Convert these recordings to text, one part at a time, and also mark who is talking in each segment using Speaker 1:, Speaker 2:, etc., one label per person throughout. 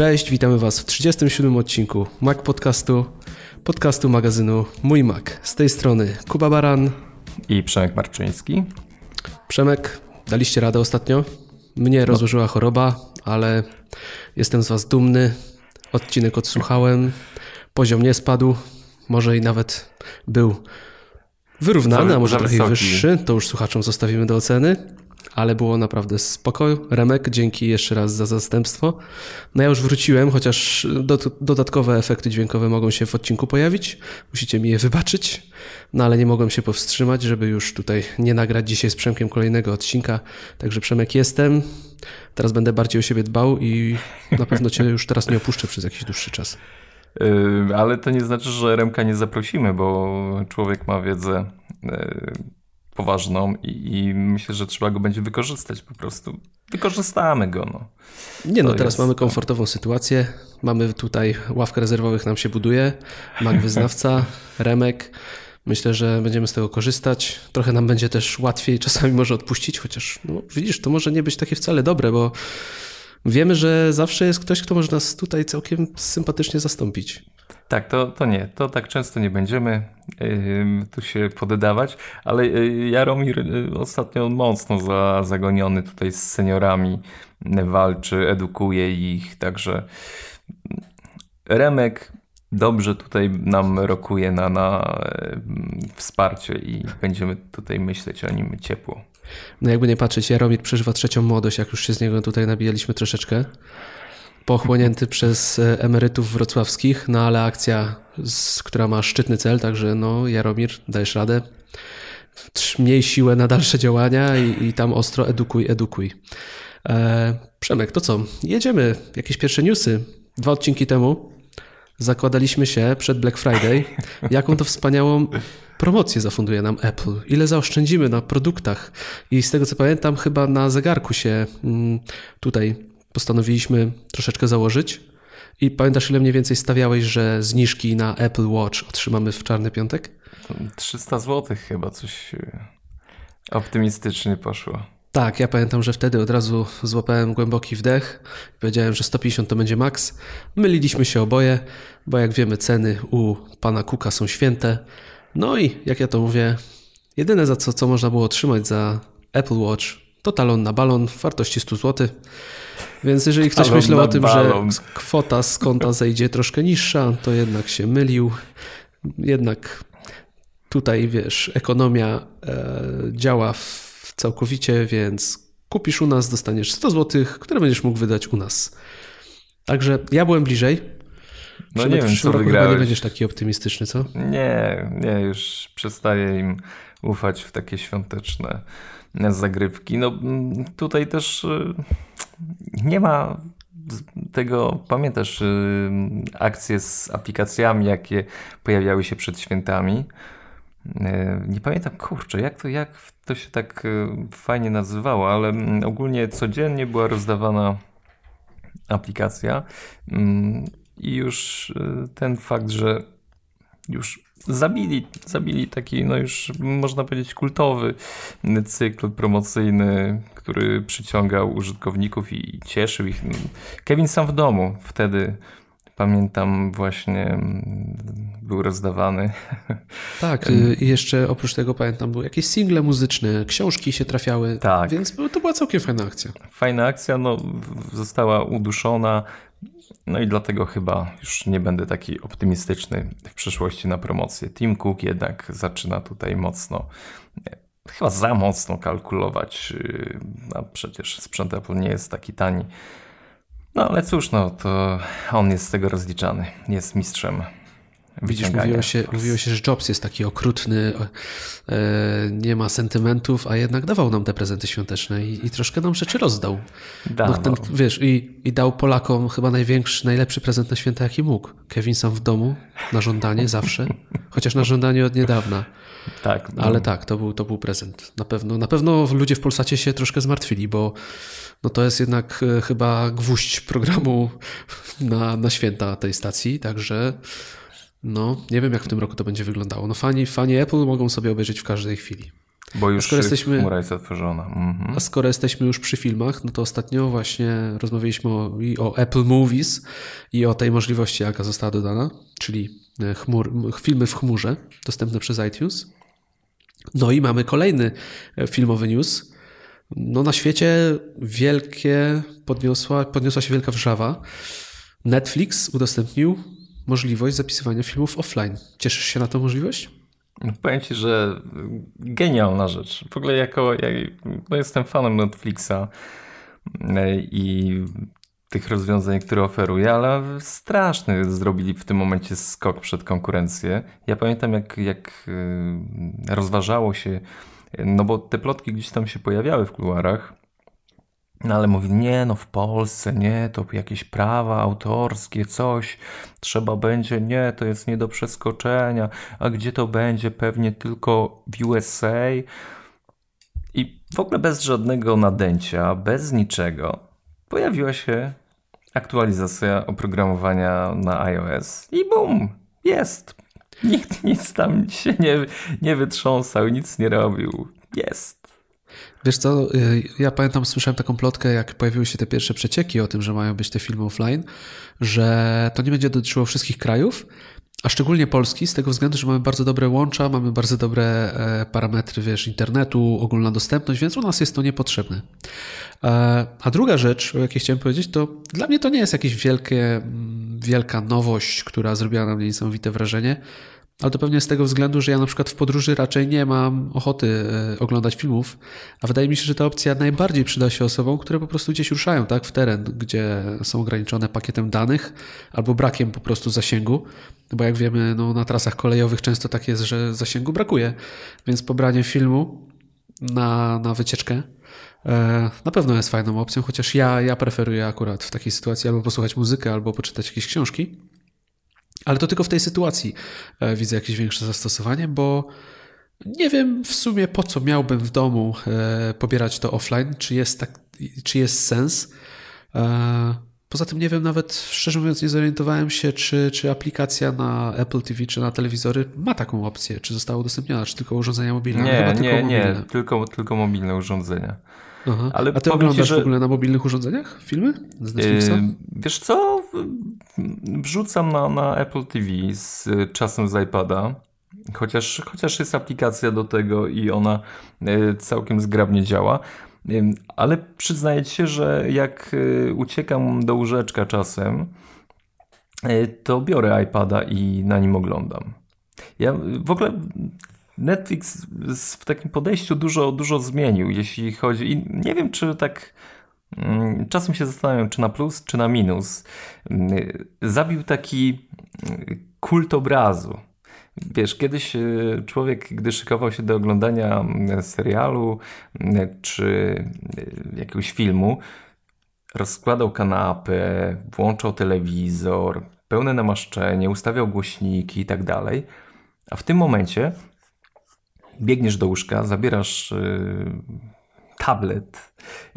Speaker 1: Cześć, witamy Was w 37 odcinku Mac Podcastu, podcastu magazynu Mój Mac. Z tej strony Kuba Baran
Speaker 2: i Przemek Marczyński.
Speaker 1: Przemek, daliście radę ostatnio? Mnie rozłożyła choroba, ale jestem z Was dumny. Odcinek odsłuchałem, poziom nie spadł, może i nawet był wyrównany, a może trochę wyższy. To już słuchaczom zostawimy do oceny ale było naprawdę spoko. Remek, dzięki jeszcze raz za zastępstwo. No ja już wróciłem, chociaż do, dodatkowe efekty dźwiękowe mogą się w odcinku pojawić. Musicie mi je wybaczyć. No ale nie mogłem się powstrzymać, żeby już tutaj nie nagrać dzisiaj z Przemkiem kolejnego odcinka. Także Przemek jestem. Teraz będę bardziej o siebie dbał i na pewno cię już teraz nie opuszczę przez jakiś dłuższy czas.
Speaker 2: Yy, ale to nie znaczy, że Remka nie zaprosimy, bo człowiek ma wiedzę yy, poważną i, i, myślę, że trzeba go będzie wykorzystać po prostu. Wykorzystamy go. No.
Speaker 1: Nie no, teraz mamy komfortową sytuację. Mamy tutaj ławkę rezerwowych nam się buduje, mag wyznawca, Remek. Myślę, że będziemy z tego korzystać. Trochę nam będzie też łatwiej czasami może odpuścić, chociaż no, widzisz, to może nie być takie wcale dobre, bo wiemy, że zawsze jest ktoś, kto może nas tutaj całkiem sympatycznie zastąpić.
Speaker 2: Tak, to, to nie. To tak często nie będziemy yy, tu się poddawać, ale yy, Jaromir yy, ostatnio mocno za, zagoniony tutaj z seniorami walczy, edukuje ich, także Remek dobrze tutaj nam rokuje na, na wsparcie i będziemy tutaj myśleć o nim ciepło.
Speaker 1: No jakby nie patrzeć, Jaromir przeżywa trzecią młodość, jak już się z niego tutaj nabijaliśmy troszeczkę pochłonięty przez e, emerytów wrocławskich, no ale akcja, która ma szczytny cel, także no Jaromir, dajesz radę. Miej siłę na dalsze działania i, i tam ostro edukuj, edukuj. E, Przemek, to co? Jedziemy. Jakieś pierwsze newsy. Dwa odcinki temu zakładaliśmy się przed Black Friday, jaką to wspaniałą promocję zafunduje nam Apple, ile zaoszczędzimy na produktach. I z tego co pamiętam, chyba na zegarku się mm, tutaj postanowiliśmy troszeczkę założyć. I pamiętasz, ile mniej więcej stawiałeś, że zniżki na Apple Watch otrzymamy w czarny piątek?
Speaker 2: 300 zł chyba, coś e, optymistycznie poszło.
Speaker 1: Tak, ja pamiętam, że wtedy od razu złapałem głęboki wdech. Powiedziałem, że 150 to będzie maks. Myliliśmy się oboje, bo jak wiemy, ceny u pana Kuka są święte. No i jak ja to mówię, jedyne za co, co można było otrzymać za Apple Watch to talon na balon w wartości 100 zł. Więc jeżeli ktoś myślał o tym, że kwota z konta zejdzie troszkę niższa, to jednak się mylił. Jednak tutaj, wiesz, ekonomia e, działa w, całkowicie, więc kupisz u nas, dostaniesz 100 zł, które będziesz mógł wydać u nas. Także ja byłem bliżej.
Speaker 2: No nie wiem, co wygrałeś.
Speaker 1: nie będziesz taki optymistyczny, co?
Speaker 2: Nie, nie, już przestaję im ufać w takie świąteczne zagrywki. No tutaj też y, nie ma tego, pamiętasz y, akcje z aplikacjami, jakie pojawiały się przed świętami. Y, nie pamiętam, kurczę, jak to, jak to się tak fajnie nazywało, ale mm, ogólnie codziennie była rozdawana aplikacja i już ten fakt, że już zabili, zabili taki, no już można powiedzieć, kultowy cykl promocyjny, który przyciągał użytkowników i cieszył ich. Kevin sam w domu wtedy pamiętam właśnie mm, był rozdawany.
Speaker 1: Tak, y, i jeszcze oprócz tego pamiętam były jakieś single muzyczne, książki się trafiały, tak. więc to była całkiem fajna akcja.
Speaker 2: Fajna akcja, no została uduszona no i dlatego chyba już nie będę taki optymistyczny w przyszłości na promocję. Tim Cook jednak zaczyna tutaj mocno, chyba za mocno kalkulować, y, a przecież sprzęt Apple nie jest taki tani. No ale cóż, no to on jest z tego rozliczany, jest mistrzem
Speaker 1: Widzisz, mówiło się, mówiło się, że Jobs jest taki okrutny, e, nie ma sentymentów, a jednak dawał nam te prezenty świąteczne i, i troszkę nam rzeczy rozdał. No, ten, wiesz, i, i dał Polakom chyba największy, najlepszy prezent na święta, jaki mógł. Kevin sam w domu, na żądanie zawsze, chociaż na żądanie od niedawna. Tak. No. Ale tak, to był, to był prezent. Na pewno, na pewno ludzie w Polsacie się troszkę zmartwili, bo no to jest jednak e, chyba gwóźdź programu na, na święta tej stacji, także no, nie wiem jak w tym roku to będzie wyglądało. No fani, fani Apple mogą sobie obejrzeć w każdej chwili.
Speaker 2: Bo już skoro jesteśmy, chmura jest otworzona. Mhm.
Speaker 1: A skoro jesteśmy już przy filmach, no to ostatnio właśnie rozmawialiśmy o, i o Apple Movies i o tej możliwości, jaka została dodana, czyli e, chmur, filmy w chmurze, dostępne przez iTunes. No i mamy kolejny e, filmowy news. No na świecie wielkie podniosła, podniosła się wielka wrzawa. Netflix udostępnił możliwość zapisywania filmów offline. Cieszysz się na tą możliwość?
Speaker 2: Powiem ci, że genialna rzecz. W ogóle jako, ja no jestem fanem Netflixa e, i tych rozwiązań, które oferuje, ale straszny zrobili w tym momencie skok przed konkurencję. Ja pamiętam, jak, jak e, rozważało się, no bo te plotki gdzieś tam się pojawiały w kuluarach, no ale mówi, nie no w Polsce, nie, to jakieś prawa autorskie, coś, trzeba będzie, nie, to jest nie do przeskoczenia, a gdzie to będzie? Pewnie tylko w USA. I w ogóle bez żadnego nadęcia, bez niczego, pojawiła się aktualizacja oprogramowania na iOS i bum, jest. Nikt nic tam się nie, nie wytrząsał, nic nie robił. Jest.
Speaker 1: Wiesz co, y, ja pamiętam, słyszałem taką plotkę, jak pojawiły się te pierwsze przecieki o tym, że mają być te filmy offline, że to nie będzie dotyczyło wszystkich krajów, a szczególnie Polski, z tego względu, że mamy bardzo dobre łącza, mamy bardzo dobre e, parametry, wiesz, internetu, ogólna dostępność, więc u nas jest to niepotrzebne. E, a druga rzecz, o jakiej chciałem powiedzieć, to dla mnie to nie jest jakaś mm, wielka nowość, która zrobiła na mnie niesamowite wrażenie. Ale to pewnie z tego względu, że ja na przykład w podróży raczej nie mam ochoty e, oglądać filmów, a wydaje mi się, że ta opcja najbardziej przyda się osobom, które po prostu gdzieś ruszają tak, w teren, gdzie są ograniczone pakietem danych albo brakiem po prostu zasięgu, bo jak wiemy, no, na trasach kolejowych często tak jest, że zasięgu brakuje, więc pobranie filmu na, na wycieczkę e, na pewno jest fajną opcją, chociaż ja, ja preferuję akurat w takiej sytuacji albo posłuchać muzykę, albo poczytać jakieś książki. Ale to tylko w tej sytuacji e, widzę jakieś większe zastosowanie, bo nie wiem w sumie po co miałbym w domu e, pobierać to offline, czy jest, tak, czy jest sens. E, poza tym nie wiem nawet, szczerze mówiąc, nie zorientowałem się, czy, czy aplikacja na Apple TV czy na telewizory ma taką opcję, czy została udostępniona, czy tylko urządzenia mobilne.
Speaker 2: Nie, Chyba nie, nie, tylko, tylko mobilne urządzenia.
Speaker 1: Aha. Ale A ty oglądasz ci, że... w ogóle na mobilnych urządzeniach filmy z Netflixa? Yy,
Speaker 2: wiesz co? Wrzucam na, na Apple TV z czasem z iPada. Chociaż, chociaż jest aplikacja do tego i ona yy, całkiem zgrabnie działa. Yy, ale przyznaję się, że jak yy, uciekam do łóżeczka czasem, to biorę iPada i na nim oglądam. Ja w ogóle Netflix w takim podejściu dużo, dużo zmienił, jeśli chodzi. I nie wiem, czy tak. Mm, czasem się zastanawiam, czy na plus, czy na minus. Mm, zabił taki mm, kult obrazu. Wiesz, kiedyś e, człowiek, gdy szykował się do oglądania serialu czy e, jakiegoś filmu, rozkładał kanapę, włączał telewizor, pełne namaszczenie, ustawiał głośniki i tak dalej. A w tym momencie biegniesz do łóżka, zabierasz y, tablet,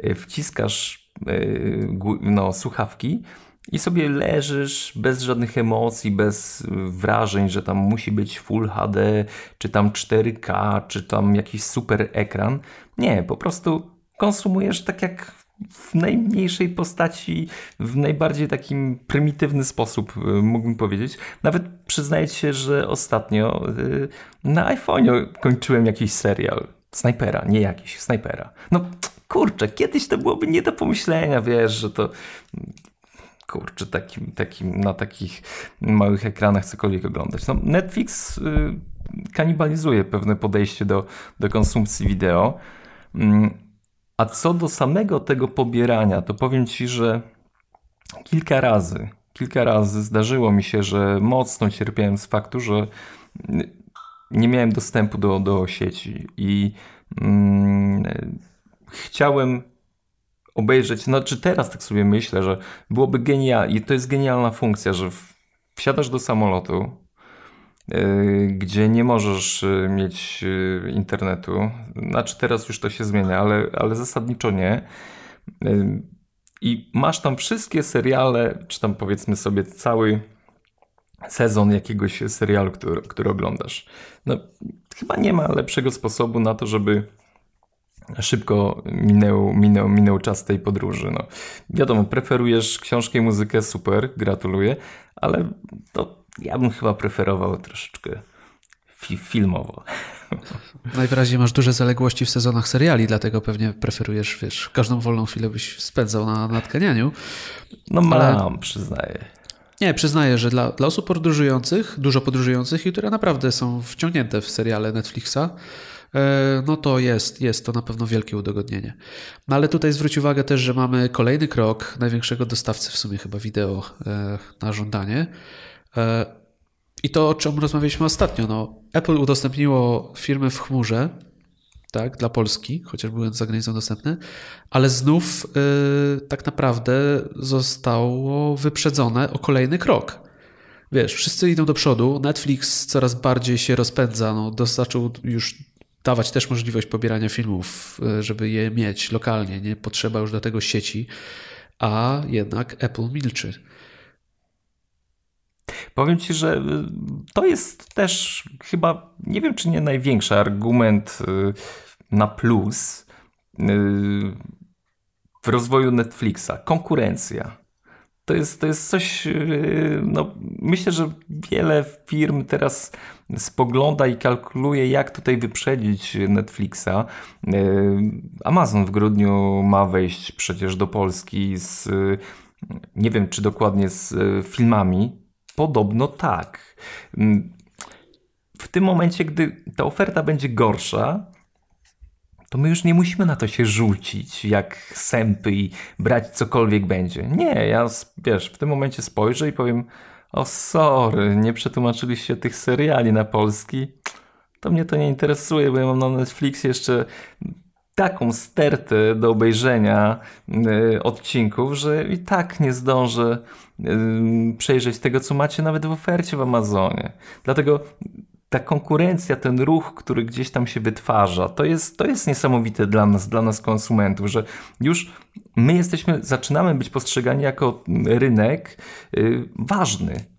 Speaker 2: y, wciskasz y, no, słuchawki i sobie leżysz bez żadnych emocji, bez wrażeń, że tam musi być Full HD, czy tam 4K, czy tam jakiś super ekran. Nie, po prostu konsumujesz tak jak w najmniejszej postaci, w najbardziej takim prymitywny sposób, y, mógłbym powiedzieć. Nawet przyznaję się, że ostatnio y, na iPhone'ie kończyłem jakiś serial. Snajpera, nie jakiś, snajpera. No kurczę, kiedyś to byłoby nie do pomyślenia, wiesz, że to kurczę, takim, takim, na takich małych ekranach cokolwiek oglądać. No, Netflix y, kanibalizuje pewne podejście do, do konsumpcji wideo. A co do samego tego pobierania, to powiem Ci, że kilka razy, kilka razy zdarzyło mi się, że mocno cierpiałem z faktu, że nie miałem dostępu do, do sieci i mm, chciałem obejrzeć, no czy teraz tak sobie myślę, że byłoby genialne i to jest genialna funkcja, że wsiadasz do samolotu, gdzie nie możesz y, mieć y, internetu. Znaczy teraz już to się zmienia, ale, ale zasadniczo nie. I masz tam wszystkie seriale, czy tam powiedzmy sobie cały sezon jakiegoś serialu, który, który oglądasz. No, chyba nie ma lepszego sposobu na to, żeby szybko minął, minął, minął czas tej podróży. No, wiadomo, preferujesz książkę i muzykę, super, gratuluję, ale to ja bym chyba preferował troszeczkę fi filmowo.
Speaker 1: Najwyraźniej masz duże zaległości w sezonach seriali, dlatego pewnie preferujesz, wiesz, każdą wolną chwilę byś spędzał na natkanianiu.
Speaker 2: No mam, ale... przyznaję.
Speaker 1: Nie, przyznaję, że dla, dla osób podróżujących, dużo podróżujących i które naprawdę są wciągnięte w seriale Netflixa, e, no to jest, jest to na pewno wielkie udogodnienie. No ale tutaj zwróć uwagę też, że mamy kolejny krok największego dostawcy w sumie chyba wideo e, na żądanie. E, I to, o czym rozmawialiśmy ostatnio. No, Apple udostępniło firmy w chmurze, tak, dla Polski, chociaż były za granicą dostępne, ale znów yy, tak naprawdę zostało wyprzedzone o kolejny krok. Wiesz, wszyscy idą do przodu, Netflix coraz bardziej się rozpędza, no, dostarczył już dawać też możliwość pobierania filmów, y, żeby je mieć lokalnie, nie potrzeba już do tego sieci, a jednak Apple milczy.
Speaker 2: Powiem ci, że y, to jest też chyba, nie wiem czy nie największy argument y, na plus y, w rozwoju Netflixa. Konkurencja. To jest, to jest coś, no, myślę, że wiele firm teraz spogląda i kalkuluje, jak tutaj wyprzedzić Netflixa. Amazon w grudniu ma wejść przecież do Polski z, nie wiem czy dokładnie z filmami, Podobno tak. Mm, w tym momencie, gdy ta oferta będzie gorsza, to my już nie musimy na to się rzucić jak sępy i brać cokolwiek będzie. Nie, ja wiesz, w tym momencie spojrzę i powiem: O, sorry, nie przetłumaczyliście tych seriali na polski. To mnie to nie interesuje, bo ja mam na Netflix jeszcze taką stertę do obejrzenia y, odcinków, że i tak nie zdążę y, przejrzeć tego, co macie nawet w ofercie w Amazonie. Dlatego ta konkurencja, ten ruch, który gdzieś tam się wytwarza, to jest, to jest niesamowite dla nas, dla nas konsumentów, że już my jesteśmy, zaczynamy być postrzegani jako rynek y, ważny.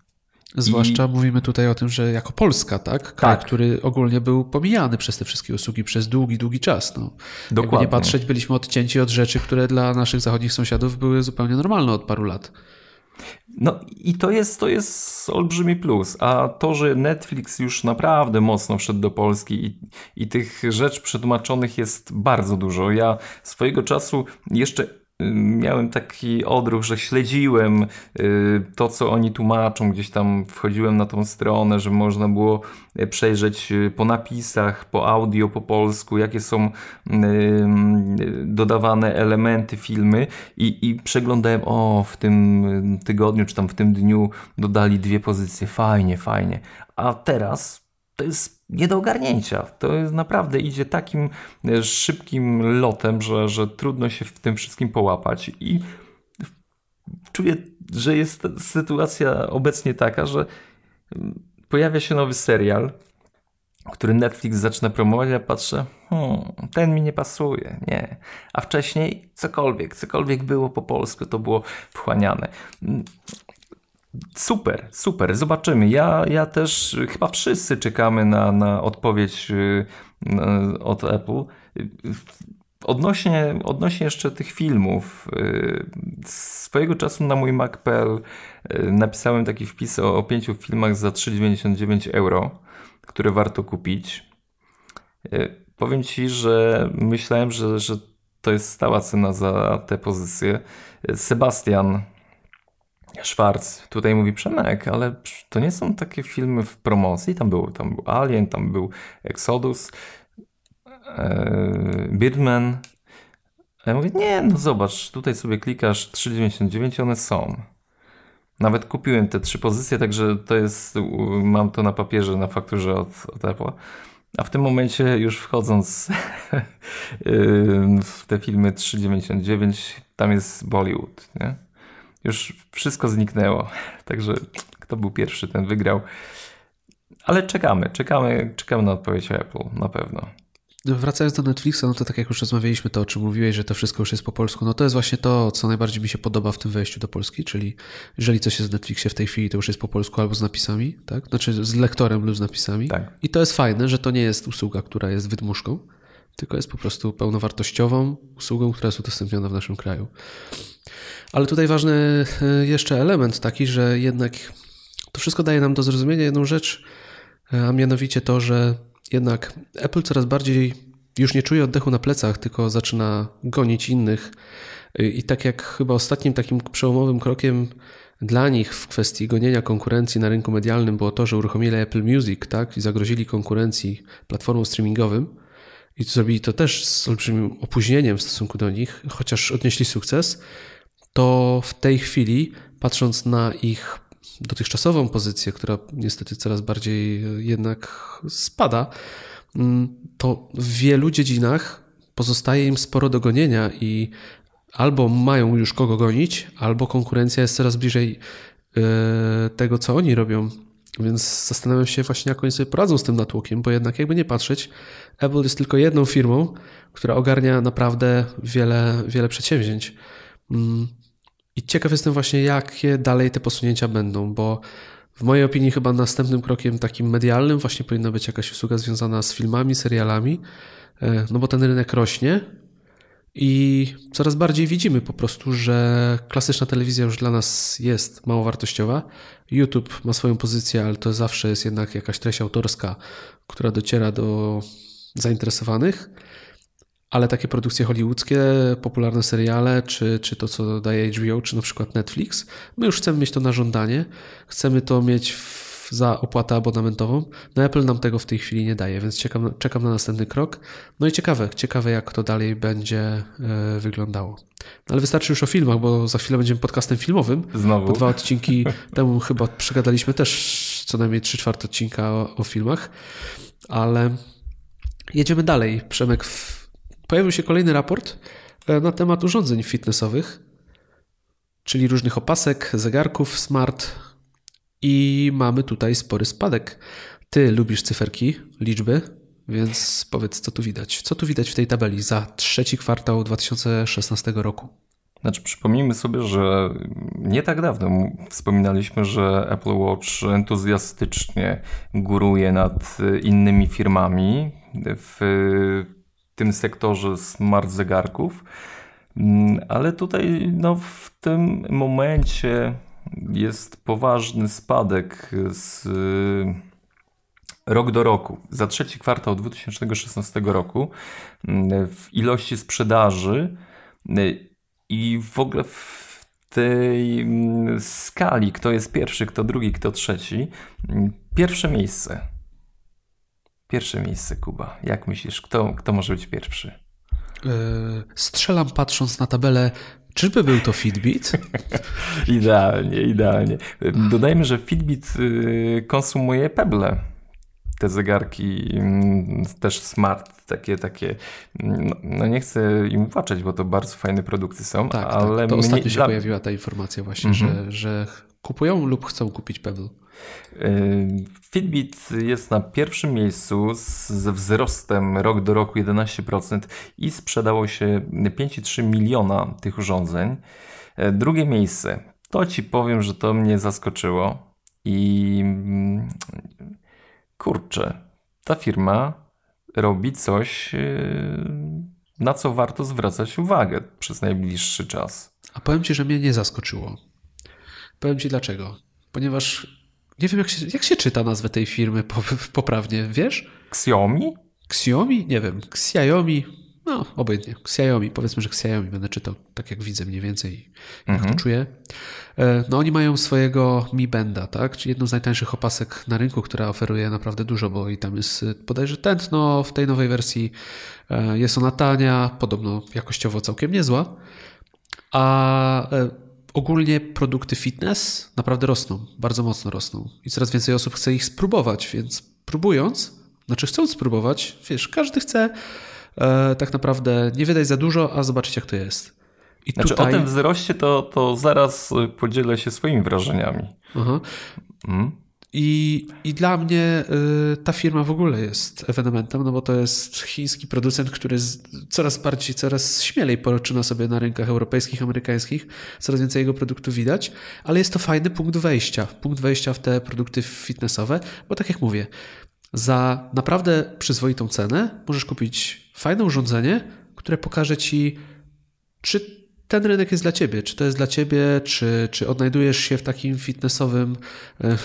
Speaker 1: Zwłaszcza I... mówimy tutaj o tym, że jako Polska, tak? Kraj, tak. który ogólnie był pomijany przez te wszystkie usługi przez długi, długi czas. No. Dokładnie. Jakby nie patrzeć, byliśmy odcięci od rzeczy, które dla naszych zachodnich sąsiadów były zupełnie normalne od paru lat.
Speaker 2: No i to jest, to jest olbrzymi plus. A to, że Netflix już naprawdę mocno wszedł do Polski i, i tych rzeczy przetłumaczonych jest bardzo dużo. Ja swojego czasu jeszcze miałem taki odruch, że śledziłem y, to, co oni tłumaczą, gdzieś tam wchodziłem na tą stronę, że można było przejrzeć y, po napisach, po audio, po polsku, jakie są y, dodawane elementy, filmy. I, i przeglądałem, o, w tym tygodniu, czy tam w tym dniu dodali dwie pozycje, fajnie, fajnie. A teraz to jest nie do ogarnięcia. To naprawdę idzie takim e, szybkim lotem, że, że trudno się w tym wszystkim połapać. I czuję, że jest sytuacja obecnie taka, że mm, pojawia się nowy serial, który Netflix zaczyna promować, ja patrzę, hmm, ten mi nie pasuje, nie. A wcześniej cokolwiek, cokolwiek było po polsku, to było wchłaniane. Super, super, zobaczymy. Ja, ja też, chyba wszyscy czekamy na, na odpowiedź y, od Apple. Odnośnie, odnośnie jeszcze tych filmów, y, swojego czasu na mój Mac.pl y, napisałem taki wpis o, o pięciu filmach za 3,99 euro, które warto kupić. Powiem Ci, że myślałem, że, że to jest stała cena za tę pozycję. Sebastian Schwarz tutaj mówi Przemek, ale to nie są takie filmy w promocji. Tam był, tam był Alien, tam był Exodus, e, Birdman. A ja mówię, nie, no zobacz, tutaj sobie klikasz 3,99 one są. Nawet kupiłem te trzy pozycje, także to jest, mam to na papierze, na fakturze od, od Apple'a. A w tym momencie już wchodząc w te filmy 3,99, tam jest Bollywood, nie? Już wszystko zniknęło. Także kto był pierwszy, ten wygrał. Ale czekamy, czekamy, czekamy na odpowiedź Apple, na pewno.
Speaker 1: Wracając do Netflixa, no to tak jak już rozmawialiśmy, to o czym mówiłeś, że to wszystko już jest po polsku, no to jest właśnie to, co najbardziej mi się podoba w tym wejściu do Polski, czyli jeżeli coś jest w Netflixie w tej chwili, to już jest po polsku albo z napisami, tak? Znaczy z lektorem lub z napisami.
Speaker 2: Tak.
Speaker 1: I to jest fajne, że to nie jest usługa, która jest wydmuszką, tylko jest po prostu pełnowartościową usługą, która jest udostępniona w naszym kraju. Ale tutaj ważny e, jeszcze element taki, że jednak to wszystko daje nam do zrozumienia jedną rzecz, e, a mianowicie to, że jednak Apple coraz bardziej już nie czuje oddechu na plecach, tylko zaczyna gonić innych. I tak jak chyba ostatnim takim przełomowym krokiem dla nich w kwestii gonienia konkurencji na rynku medialnym było to, że uruchomili Apple Music, tak, i zagrozili konkurencji platformom streamingowym. I zrobili to też z olbrzymim opóźnieniem w stosunku do nich, chociaż odnieśli sukces. To w tej chwili, patrząc na ich dotychczasową pozycję, która niestety coraz bardziej jednak spada, mm, to w wielu dziedzinach pozostaje im sporo do gonienia i albo mają już kogo gonić, albo konkurencja jest coraz bliżej e, tego, co oni robią. Więc zastanawiam się właśnie, jak oni sobie poradzą z tym natłokiem, bo jednak jakby nie patrzeć, Apple jest tylko jedną firmą, która ogarnia naprawdę wiele, wiele przedsięwzięć. Mm, i ciekaw jestem właśnie, jakie dalej te posunięcia będą, bo w mojej opinii chyba następnym krokiem takim medialnym właśnie powinna być jakaś usługa związana z filmami, serialami, e, no bo ten rynek rośnie i coraz bardziej widzimy po prostu, że klasyczna telewizja już dla nas jest mało wartościowa. YouTube ma swoją pozycję, ale to zawsze jest jednak jakaś treść autorska, która dociera do zainteresowanych ale takie produkcje hollywoodzkie, popularne seriale, czy, czy to, co daje HBO, czy na przykład Netflix, my już chcemy mieć to na żądanie, chcemy to mieć w, za opłatę abonamentową. No Apple nam tego w tej chwili nie daje, więc czekam, czekam na następny krok. No i ciekawe, ciekawe jak to dalej będzie e, wyglądało. No ale wystarczy już o filmach, bo za chwilę będziemy podcastem filmowym.
Speaker 2: Znowu.
Speaker 1: Po dwa odcinki temu chyba przegadaliśmy też co najmniej trzy czwarte odcinka o, o filmach, ale jedziemy dalej. Przemek w pojawił się kolejny raport e, na temat urządzeń fitnessowych, czyli różnych opasek, zegarków smart i mamy tutaj spory spadek. Ty lubisz cyferki, liczby, więc powiedz, co tu widać. Co tu widać w tej tabeli za trzeci kwartał 2016 roku?
Speaker 2: Znaczy, przypomnijmy sobie, że nie tak dawno wspominaliśmy, że Apple Watch entuzjastycznie góruje nad innymi firmami w tym sektorze smart zegarków. Mm, ale tutaj no, w tym momencie jest poważny spadek z y, rok do roku. Za trzeci kwartał 2016 roku mm, w ilości sprzedaży y, i w ogóle w tej mm, skali, kto jest pierwszy, kto drugi, kto trzeci, pierwsze miejsce Pierwsze miejsce, Kuba. Jak myślisz, kto, kto może być pierwszy?
Speaker 1: Strzelam patrząc na tabelę. Czyżby był to Fitbit?
Speaker 2: idealnie, idealnie. Dodajmy, że Fitbit y, konsumuje Pebble. Te zegarki mm, też smart, takie, takie. No, no, nie chcę im uwaczać, bo to bardzo fajne produkty są.
Speaker 1: Tak, ale tak. to ostatnio się dla... pojawiła ta informacja właśnie, mm -hmm. że, że kupują lub chcą kupić Pebble.
Speaker 2: Yy, Fitbit jest na pierwszym miejscu ze wzrostem rok do roku 11% i sprzedało się 5,3 miliona tych urządzeń. Yy, drugie miejsce. To ci powiem, że to mnie zaskoczyło i mm, kurczę, ta firma robi coś, yy, na co warto zwracać uwagę przez najbliższy czas.
Speaker 1: A powiem ci, że mnie nie zaskoczyło. Powiem ci dlaczego. Ponieważ nie wiem, jak się, jak się czyta nazwę tej firmy poprawnie, wiesz?
Speaker 2: Xiaomi?
Speaker 1: Xiaomi? Nie wiem. Xiaomi. No, obojętnie. Xiaomi. Powiedzmy, że Xiaomi. Będę czytał tak, jak widzę mniej więcej, jak mhm. to czuję. E, no, oni mają swojego Mi Benda, tak? Czyli jedną z najtańszych opasek na rynku, która oferuje naprawdę dużo, bo i tam jest bodajże tętno w tej nowej wersji. E, jest ona tania, podobno jakościowo całkiem niezła. A e, ogólnie produkty fitness naprawdę rosną, bardzo mocno rosną i coraz więcej osób chce ich spróbować, więc próbując, znaczy chcąc spróbować, wiesz, każdy chce e, tak naprawdę nie wydać za dużo, a zobaczyć jak to jest.
Speaker 2: I znaczy tutaj... o tym wzroście to, to zaraz podzielę się swoimi wrażeniami. Aha.
Speaker 1: I, I dla mnie y, ta firma w ogóle jest ewenementem, no bo to jest chiński producent, który coraz bardziej, coraz śmielej poczyna sobie na rynkach europejskich, amerykańskich. Coraz więcej jego produktów widać, ale jest to fajny punkt wejścia, punkt wejścia w te produkty fitnessowe, bo tak jak mówię, za naprawdę przyzwoitą cenę możesz kupić fajne urządzenie, które pokaże ci, czy ten rynek jest dla ciebie, czy to jest dla ciebie, czy, czy odnajdujesz się w takim fitnessowym e,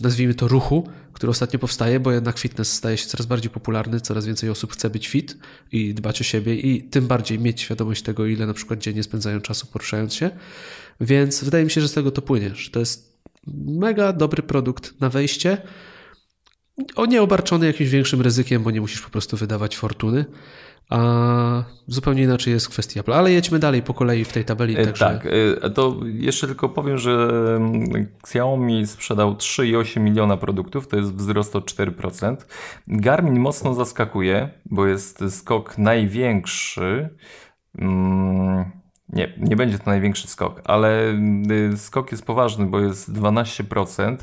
Speaker 1: nazwijmy to ruchu, który ostatnio powstaje, bo jednak fitness staje się coraz bardziej popularny, coraz więcej osób chce być fit i dbać o siebie i tym bardziej mieć świadomość tego, ile na przykład dziennie spędzają czasu poruszając się. Więc wydaje mi się, że z tego to płynie, że to jest mega dobry produkt na wejście, o nie obarczony jakimś większym ryzykiem, bo nie musisz po prostu wydawać fortuny. A zupełnie inaczej jest kwestia Apple. Ale jedźmy dalej po kolei w tej tabeli.
Speaker 2: E, także... Tak, e, to jeszcze tylko powiem, że mm, Xiaomi sprzedał 3,8 miliona produktów, to jest wzrost o 4%. Garmin mocno zaskakuje, bo jest skok największy. Mm, nie, nie będzie to największy skok, ale y, skok jest poważny, bo jest 12%.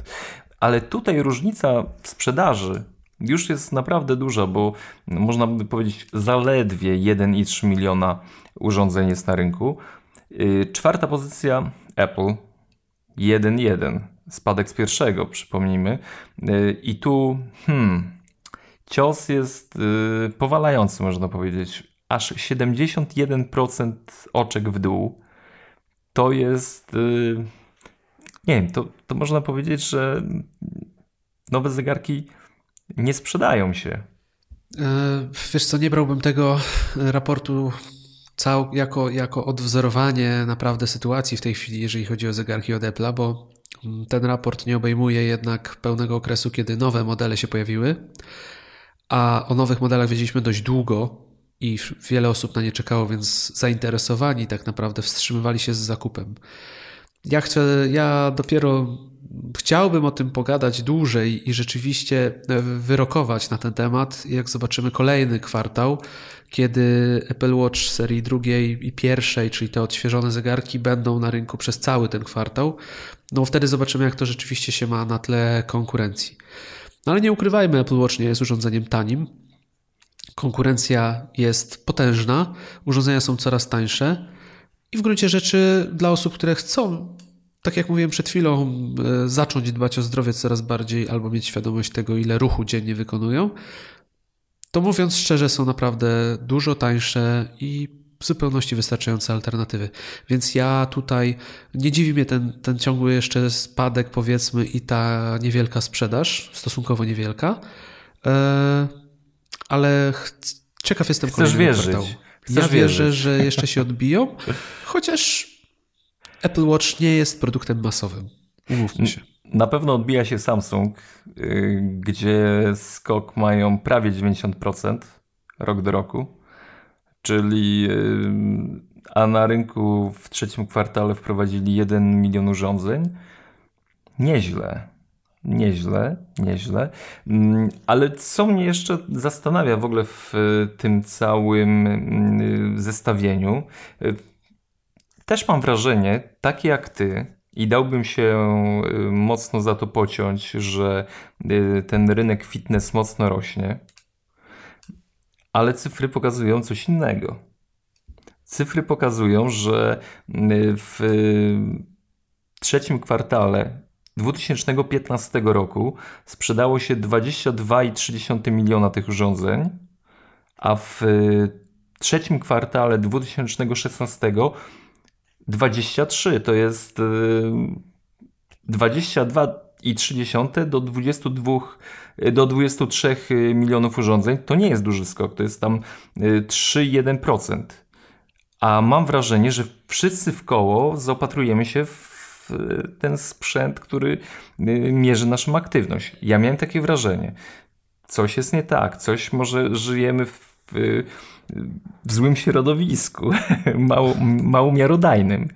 Speaker 2: Ale tutaj różnica w sprzedaży już jest naprawdę duża, bo można by powiedzieć zaledwie 1,3 miliona urządzeń jest na rynku. Y, czwarta pozycja Apple 1,1. Spadek z pierwszego, przypomnijmy. Y, I tu hmm, cios jest y, powalający, można powiedzieć. Aż 71% oczek w dół. To jest. Nie wiem, to, to można powiedzieć, że nowe zegarki nie sprzedają się.
Speaker 1: E, wiesz co, nie brałbym tego raportu cał, jako, jako odwzorowanie naprawdę sytuacji w tej chwili, jeżeli chodzi o zegarki od Apple'a, bo ten raport nie obejmuje jednak pełnego okresu, kiedy nowe modele się pojawiły, a o nowych modelach wiedzieliśmy dość długo i wiele osób na nie czekało, więc zainteresowani tak naprawdę wstrzymywali się z zakupem. Ja chcę, ja dopiero chciałbym o tym pogadać dłużej i rzeczywiście e, wyrokować na ten temat, jak zobaczymy kolejny kwartał, kiedy Apple Watch serii drugiej i pierwszej, czyli te odświeżone zegarki, będą na rynku przez cały ten kwartał. No wtedy zobaczymy, jak to rzeczywiście się ma na tle konkurencji. No ale nie ukrywajmy, Apple Watch nie jest urządzeniem tanim. Konkurencja jest potężna, urządzenia są coraz tańsze. I w gruncie rzeczy dla osób, które chcą tak jak mówiłem przed chwilą, e, zacząć dbać o zdrowie coraz bardziej albo mieć świadomość tego, ile ruchu dziennie wykonują, to mówiąc szczerze, są naprawdę dużo tańsze i w zupełności wystarczające alternatywy. Więc ja tutaj nie dziwi mnie ten, ten ciągły jeszcze spadek, powiedzmy, i ta niewielka sprzedaż, stosunkowo niewielka, e, ale ciekaw jestem
Speaker 2: Chcesz wierzyć.
Speaker 1: Chcesz ja wierzę, wierzyć. że jeszcze się odbiją, chociaż Apple Watch nie jest produktem masowym. Umówmy się.
Speaker 2: Na pewno odbija się Samsung, y, gdzie skok mają prawie 90% rok do roku. Czyli y, a na rynku w trzecim kwartale wprowadzili 1 milion urządzeń. Nieźle. Nieźle, nieźle. Mm, ale co mnie jeszcze zastanawia w ogóle w tym całym y, zestawieniu, też mam wrażenie, takie jak ty, i dałbym się y, mocno za to pociąć, że y, ten rynek fitness mocno rośnie, ale cyfry pokazują coś innego. Cyfry pokazują, że y, w trzecim kwartale 2015 roku sprzedało się 22,3 miliona tych urządzeń, a w trzecim kwartale 2016 23 to jest 22,3 y, do 22 y, do 23 y, milionów urządzeń. To nie jest duży skok, to jest tam 3,1%. A mam wrażenie, że wszyscy w koło zaopatrujemy się w ten sprzęt, który mierzy naszą aktywność. Ja miałem takie wrażenie. Coś jest nie tak, coś może żyjemy w w złym środowisku, mało, mało miarodajnym.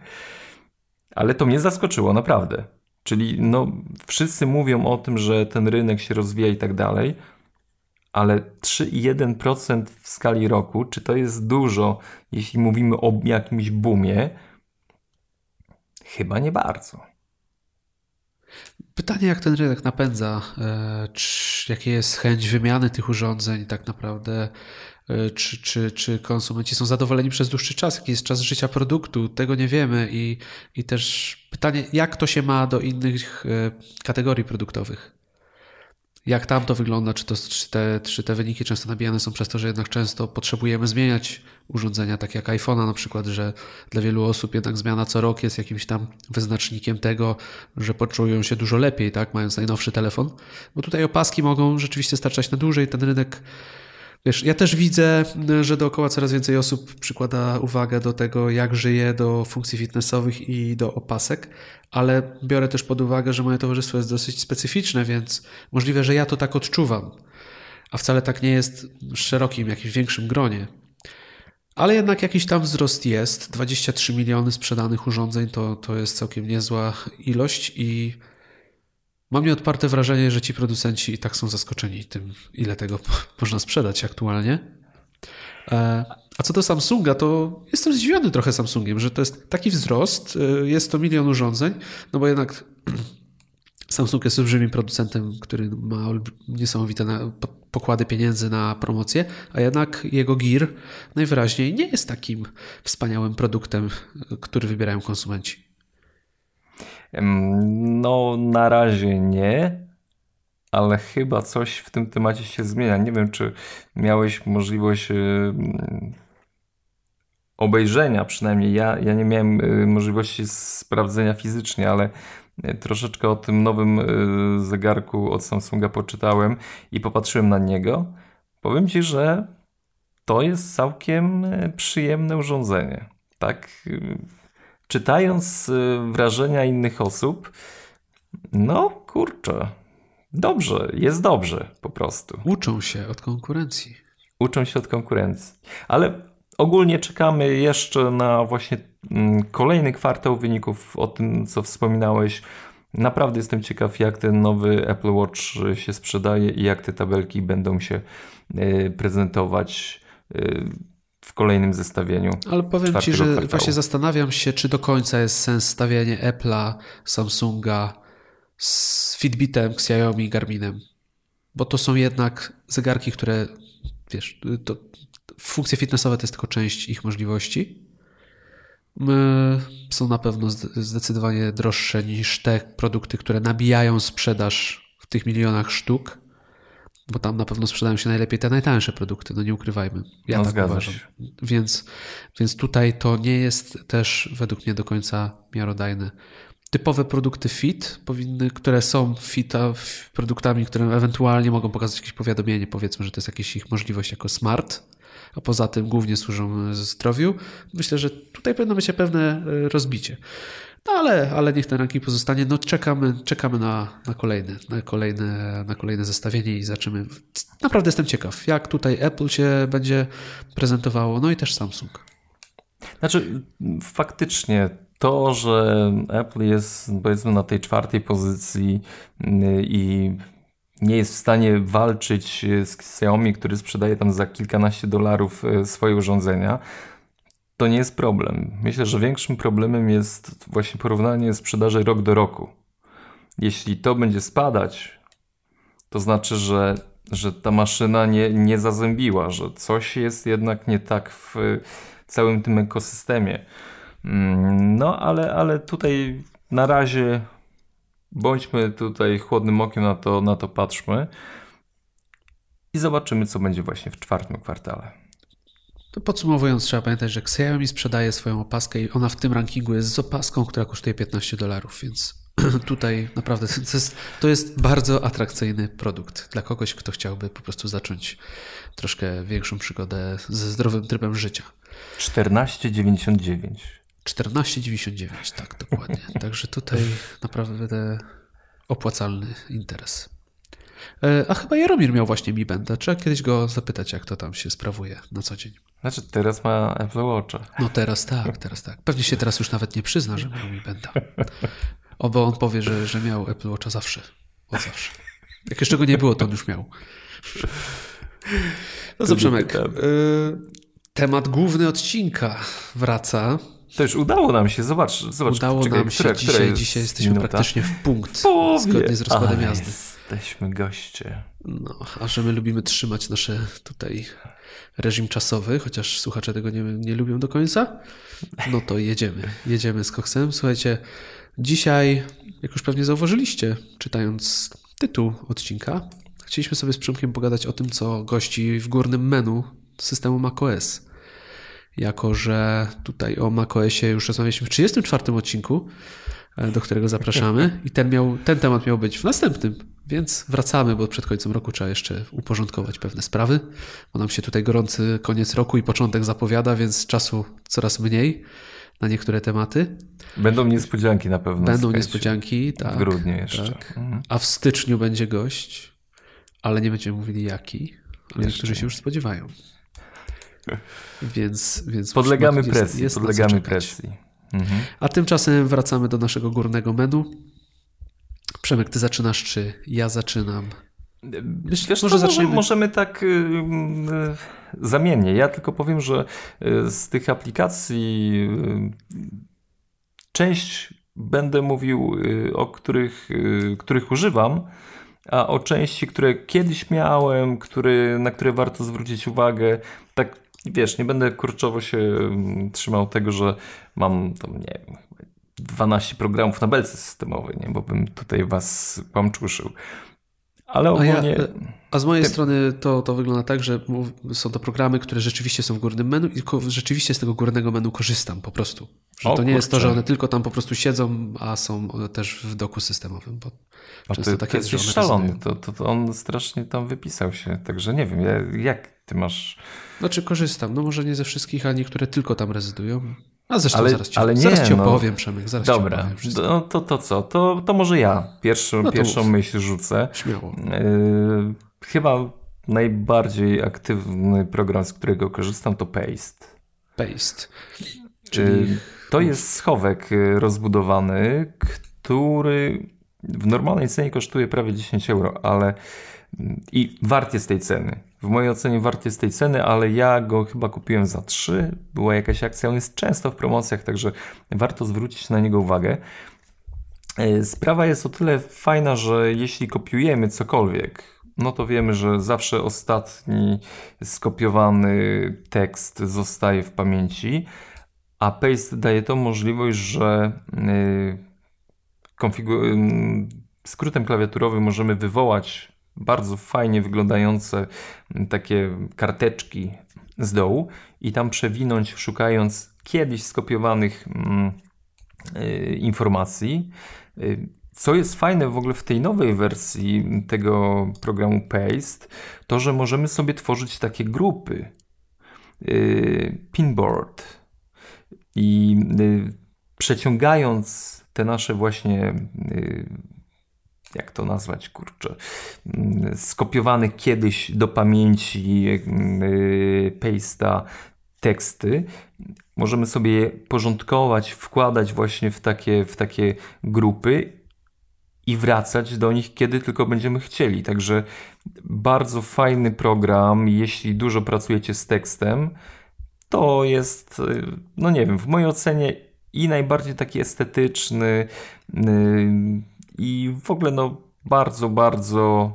Speaker 2: Ale to mnie zaskoczyło, naprawdę. Czyli no, wszyscy mówią o tym, że ten rynek się rozwija i tak dalej, ale 3,1% w skali roku, czy to jest dużo, jeśli mówimy o jakimś boomie? Chyba nie bardzo.
Speaker 1: Pytanie, jak ten rynek napędza, e, czy, jakie jest chęć wymiany tych urządzeń tak naprawdę, czy, czy, czy konsumenci są zadowoleni przez dłuższy czas, jaki jest czas życia produktu, tego nie wiemy i, i też pytanie, jak to się ma do innych e, kategorii produktowych. Jak tam to wygląda? Czy, to, czy, te, czy te wyniki często nabijane są przez to, że jednak często potrzebujemy zmieniać urządzenia, tak jak iPhone'a na przykład, że dla wielu osób jednak zmiana co rok jest jakimś tam wyznacznikiem tego, że poczują się dużo lepiej, tak, mając najnowszy telefon. Bo tutaj opaski mogą rzeczywiście starczać na dłużej. Ten rynek Wiesz, ja też widzę, że dookoła coraz więcej osób przykłada uwagę do tego, jak żyje, do funkcji fitnessowych i do opasek, ale biorę też pod uwagę, że moje towarzystwo jest dosyć specyficzne, więc możliwe, że ja to tak odczuwam, a wcale tak nie jest w szerokim, jakimś większym gronie. Ale jednak jakiś tam wzrost jest. 23 miliony sprzedanych urządzeń to, to jest całkiem niezła ilość i Mam nieodparte wrażenie, że ci producenci i tak są zaskoczeni tym, ile tego można sprzedać aktualnie. E, a co do Samsunga, to jestem zdziwiony trochę Samsungiem, że to jest taki wzrost, e, jest to milion urządzeń, no bo jednak Samsung jest olbrzymim producentem, który ma niesamowite pokłady pieniędzy na promocję, a jednak jego Gear najwyraźniej nie jest takim wspaniałym produktem, który wybierają konsumenci.
Speaker 2: No, na razie nie, ale chyba coś w tym temacie się zmienia. Nie wiem, czy miałeś możliwość y, obejrzenia, przynajmniej ja, ja nie miałem y, możliwości sprawdzenia fizycznie, ale y, troszeczkę o tym nowym zegarku od Samsunga poczytałem i popatrzyłem na niego. Powiem Ci, że to jest całkiem przyjemne urządzenie. Tak czytając y, wrażenia innych osób, no kurczę, dobrze, jest dobrze po prostu.
Speaker 1: Uczą się od konkurencji.
Speaker 2: Uczą się od konkurencji. Ale ogólnie czekamy jeszcze na właśnie mm, kolejny kwartał wyników o tym, co wspominałeś. Naprawdę jestem ciekaw, jak ten nowy Apple Watch się sprzedaje i jak te tabelki będą się y, prezentować y, w kolejnym zestawieniu.
Speaker 1: Ale powiem Ci, że kwartału. właśnie zastanawiam się, czy do końca jest sens stawianie Apple'a, Samsunga z Fitbitem, Xiaomi, Garminem. Bo to są jednak zegarki, które, wiesz, to funkcje fitnessowe to jest tylko część ich możliwości. Są na pewno zdecydowanie droższe niż te produkty, które nabijają sprzedaż w tych milionach sztuk bo tam na pewno sprzedają się najlepiej te najtańsze produkty, no nie ukrywajmy. Ja no, tak uważam. Się. Więc, więc tutaj to nie jest też według mnie do końca miarodajne. Typowe produkty fit powinny, które są fita produktami, które ewentualnie mogą pokazać jakieś powiadomienie, powiedzmy, że to jest jakaś ich możliwość jako smart, a poza tym głównie służą zdrowiu. Myślę, że tutaj powinno być pewne e, rozbicie. No ale, ale niech ten ranking pozostanie. No czekamy, czekamy na, na, kolejne, na, kolejne, na kolejne zestawienie i zaczynamy. Naprawdę jestem ciekaw, jak tutaj Apple się będzie prezentowało, no i też Samsung.
Speaker 2: Znaczy, faktycznie to, że Apple jest powiedzmy na tej czwartej pozycji mm, i nie jest w stanie walczyć z Xiaomi, który sprzedaje tam za kilkanaście dolarów e, swoje urządzenia, to nie jest problem. Myślę, że większym problemem jest właśnie porównanie sprzedaży rok do roku. Jeśli to będzie spadać, to znaczy, że, że ta maszyna nie, nie zazębiła, że coś jest jednak nie tak w całym tym ekosystemie. Mm, no, ale, ale tutaj na razie bądźmy tutaj chłodnym okiem na to, na to patrzmy i zobaczymy, co będzie właśnie w czwartym kwartale.
Speaker 1: To podsumowując, trzeba pamiętać, że Xiaomi sprzedaje swoją opaskę i ona w tym rankingu jest z opaską, która kosztuje 15 dolarów, więc tutaj naprawdę to jest, to jest bardzo atrakcyjny produkt dla kogoś, kto chciałby po prostu zacząć troszkę większą przygodę ze zdrowym trybem życia.
Speaker 2: 14,99.
Speaker 1: 14,99, tak, dokładnie. Także tutaj naprawdę opłacalny interes. E, a chyba Jaromir miał właśnie Mi Benda. Trzeba kiedyś go zapytać, jak to tam się sprawuje na co dzień.
Speaker 2: Znaczy, teraz ma Apple Watcha.
Speaker 1: No teraz tak, teraz tak. Pewnie się teraz już nawet nie przyzna, że miał Mi Benda. Obo on powie, że, że miał Apple Watcha zawsze. Od zawsze. Jak jeszcze go nie było, to on już miał. No co, Przemek. E, temat główny odcinka wraca.
Speaker 2: To już udało nam się, zobacz. zobacz
Speaker 1: udało
Speaker 2: czekaj,
Speaker 1: nam się dzisiaj, dzisiaj jesteśmy
Speaker 2: minuta?
Speaker 1: praktycznie w punkt,
Speaker 2: Połowie.
Speaker 1: zgodnie z rozkładem jazdy.
Speaker 2: Jesteśmy goście.
Speaker 1: No, a że my lubimy trzymać nasze tutaj reżim czasowy, chociaż słuchacze tego nie, nie lubią do końca, no to jedziemy. Jedziemy z koksem. Słuchajcie, dzisiaj, jak już pewnie zauważyliście, czytając tytuł odcinka, chcieliśmy sobie z Przemkiem pogadać o tym, co gości w górnym menu systemu macOS. Jako, że tutaj o macOSie już rozmawialiśmy w 34 odcinku, e, do którego zapraszamy i ten, miał, ten temat miał być w następnym, więc wracamy, bo przed końcem roku trzeba jeszcze uporządkować pewne sprawy, bo nam się tutaj gorący koniec roku i początek zapowiada, więc czasu coraz mniej na niektóre tematy.
Speaker 2: Będą niespodzianki na pewno.
Speaker 1: Będą niespodzianki, tak.
Speaker 2: W grudniu jeszcze.
Speaker 1: Tak.
Speaker 2: Mhm.
Speaker 1: A w styczniu będzie gość, ale nie będziemy mówili jaki, ale
Speaker 2: Jeszcze
Speaker 1: niektórzy się już spodziewają. Więc, więc
Speaker 2: Podlegamy
Speaker 1: jest-
Speaker 2: presji,
Speaker 1: jest
Speaker 2: podlegamy presji. Mhm.
Speaker 1: A tymczasem wracamy do naszego górnego menu. Przemek, ty zaczynasz, czy ja zaczynam? Może
Speaker 2: może
Speaker 1: zaczniemy-
Speaker 2: możemy tak zamiennie. Ja tylko powiem, że y, z tych aplikacji y, część będę mówił, y, o których, których używam, a o części, które kiedyś miałem, który, na które warto zwrócić uwagę. Tak, wiesz, nie będę kurczowo się trzymał tego, że mam tam, nie wiem, 12 programów na belce systemowej, nie? bo bym tutaj was pamczuszył. Ale
Speaker 1: A, ja,
Speaker 2: ogólnie...
Speaker 1: a z mojej
Speaker 2: Ty-
Speaker 1: strony to, to wygląda tak, że są to programy, które rzeczywiście są w górnym menu i rzeczywiście z tego górnego menu korzystam po prostu. Że
Speaker 2: O
Speaker 1: to nie jest to,
Speaker 2: kurczę.
Speaker 1: że one tylko tam po prostu siedzą, a są też w doku systemowym. Bo
Speaker 2: A
Speaker 1: często
Speaker 2: ty,
Speaker 1: tak jest, one
Speaker 2: szalony, to, to, to on strasznie tam wypisał się, także nie wiem, ja- jak ty masz...
Speaker 1: Znaczy korzystam, no może nie ze wszystkich, a niektóre tylko tam rezydują. A zresztą
Speaker 2: Ale-
Speaker 1: zaraz ci,
Speaker 2: ale nie,
Speaker 1: zaraz ci
Speaker 2: no.
Speaker 1: opowiem, Przemek, zaraz ci
Speaker 2: Dobra, no to, to co, to, to może ja pierwszą,
Speaker 1: No
Speaker 2: pierwszą
Speaker 1: mów.
Speaker 2: myśl rzucę.
Speaker 1: Śmiało.
Speaker 2: Yy, chyba najbardziej aktywny program, z którego korzystam to Paste.
Speaker 1: Paste.
Speaker 2: Czyli
Speaker 1: Czyli
Speaker 2: to jest schowek y, rozbudowany, który w normalnej cenie kosztuje prawie 10 euro, ale i wart jest tej ceny. W mojej ocenie wart jest tej ceny, ale ja go chyba kupiłem za 3. Była jakaś akcja, on jest często w promocjach, także warto zwrócić na niego uwagę. E, Sprawa jest o tyle fajna, że jeśli kopiujemy cokolwiek, no to wiemy, że zawsze ostatni skopiowany tekst zostaje w pamięci, a Paste daje tą możliwość, że y, konfigu- skrótem klawiaturowym możemy wywołać bardzo fajnie wyglądające mm, takie karteczki z dołu i tam przewinąć, szukając kiedyś skopiowanych mm, y, informacji. Y, Co jest fajne w ogóle w tej nowej wersji tego programu Paste, to że możemy sobie tworzyć takie grupy. y, Pinboard. I y, przeciągając te nasze właśnie, y, jak to nazwać, kurczę, y, skopiowane kiedyś do pamięci y, Paste'a teksty, możemy sobie je porządkować, wkładać właśnie w takie, w takie grupy i wracać do nich, kiedy tylko będziemy chcieli. Także bardzo fajny program, jeśli dużo pracujecie z tekstem, to jest, y, no nie wiem, w mojej ocenie i najbardziej taki estetyczny y, i w ogóle no bardzo, bardzo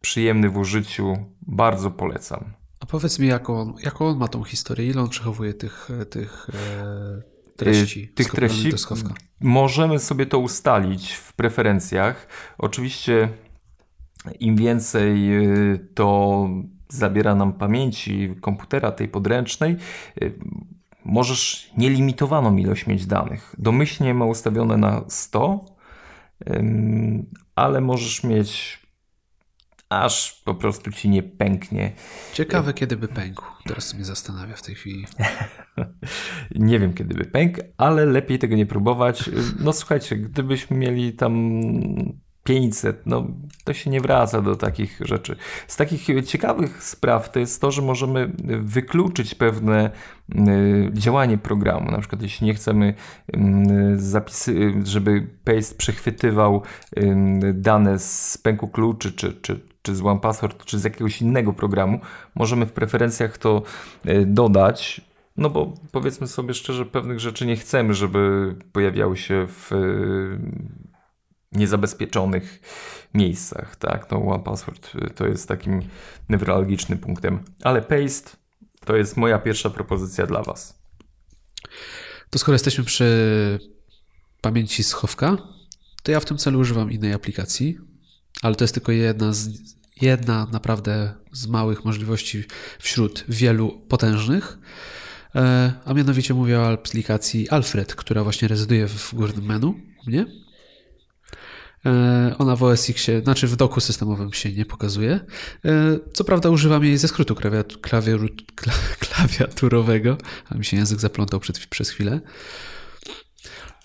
Speaker 2: przyjemny w użyciu. Bardzo polecam.
Speaker 1: A powiedz mi, jaką on, jaką on ma tą historię? Ile on przechowuje tych, tych e, treści?
Speaker 2: Y, Tych treści
Speaker 1: do schowka?
Speaker 2: możemy sobie to ustalić w preferencjach. Oczywiście im więcej y, to zabiera nam pamięci komputera tej podręcznej, możesz nielimitowaną ilość mieć danych. Domyślnie ma ustawione na 100, ym, ale możesz mieć aż po prostu ci nie pęknie.
Speaker 1: Ciekawe, kiedy by pękł. Teraz mnie zastanawia w tej chwili.
Speaker 2: Nie wiem, kiedy by pękł, ale lepiej tego nie próbować. No słuchajcie, gdybyśmy mieli tam 500, no to się nie wraca do takich rzeczy. Z takich ciekawych spraw to jest to, że możemy wykluczyć pewne y, działanie programu. Na przykład jeśli nie chcemy y, zapisy, żeby Paste przechwytywał dane z pęku kluczy, czy, czy, czy z OnePassword, czy z jakiegoś innego programu, możemy w preferencjach to y, dodać no bo powiedzmy sobie szczerze, pewnych rzeczy nie chcemy, żeby pojawiały się w niezabezpieczonych miejscach, tak? No One Password to jest takim newralgicznym punktem. Ale Paste to jest moja pierwsza propozycja dla Was.
Speaker 1: To skoro jesteśmy przy pamięci schowka, to ja w tym celu używam innej aplikacji, ale to jest tylko jedna z, jedna naprawdę z małych możliwości wśród wielu potężnych. E, a mianowicie mówię o aplikacji Alfred, która właśnie rezyduje w górnym menu mnie. E, ona w OS X, się, znaczy w doku systemowym się nie pokazuje. E, co prawda używam jej ze skrótu klawiaturowego, a mi się język zaplątał przed, przez chwilę.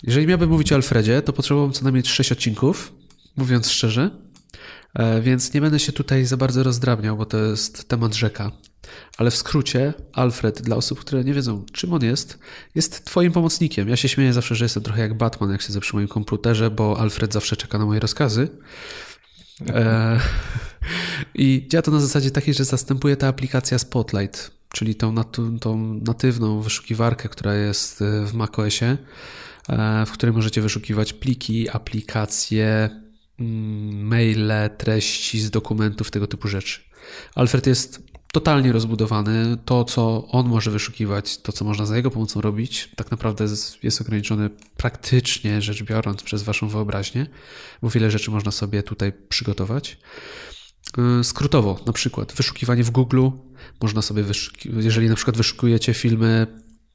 Speaker 1: Jeżeli miałbym mówić o Alfredzie, to potrzebowałbym co najmniej 6 odcinków, mówiąc szczerze, więc nie będę się tutaj za bardzo rozdrabniał, bo to jest temat rzeka. Ale w skrócie, Alfred, dla osób, które nie wiedzą, czym on jest, jest twoim pomocnikiem. Ja się śmieję zawsze, że jestem trochę jak Batman, jak siedzę przy moim komputerze, bo Alfred zawsze czeka na moje rozkazy. E, I działa to na zasadzie takiej, że zastępuje ta aplikacja Spotlight, czyli tą, tą natywną wyszukiwarkę, która jest e, w macOSie, e, w której możecie wyszukiwać pliki, aplikacje, maile, treści z dokumentów, tego typu rzeczy. Alfred jest totalnie rozbudowany. To, co on może wyszukiwać, to, co można za jego pomocą robić, tak naprawdę jest ograniczone praktycznie rzecz biorąc przez Waszą wyobraźnię, bo wiele rzeczy można sobie tutaj przygotować. Y, skrótowo, na przykład wyszukiwanie w Google, można sobie, jeżeli na przykład wyszukujecie filmy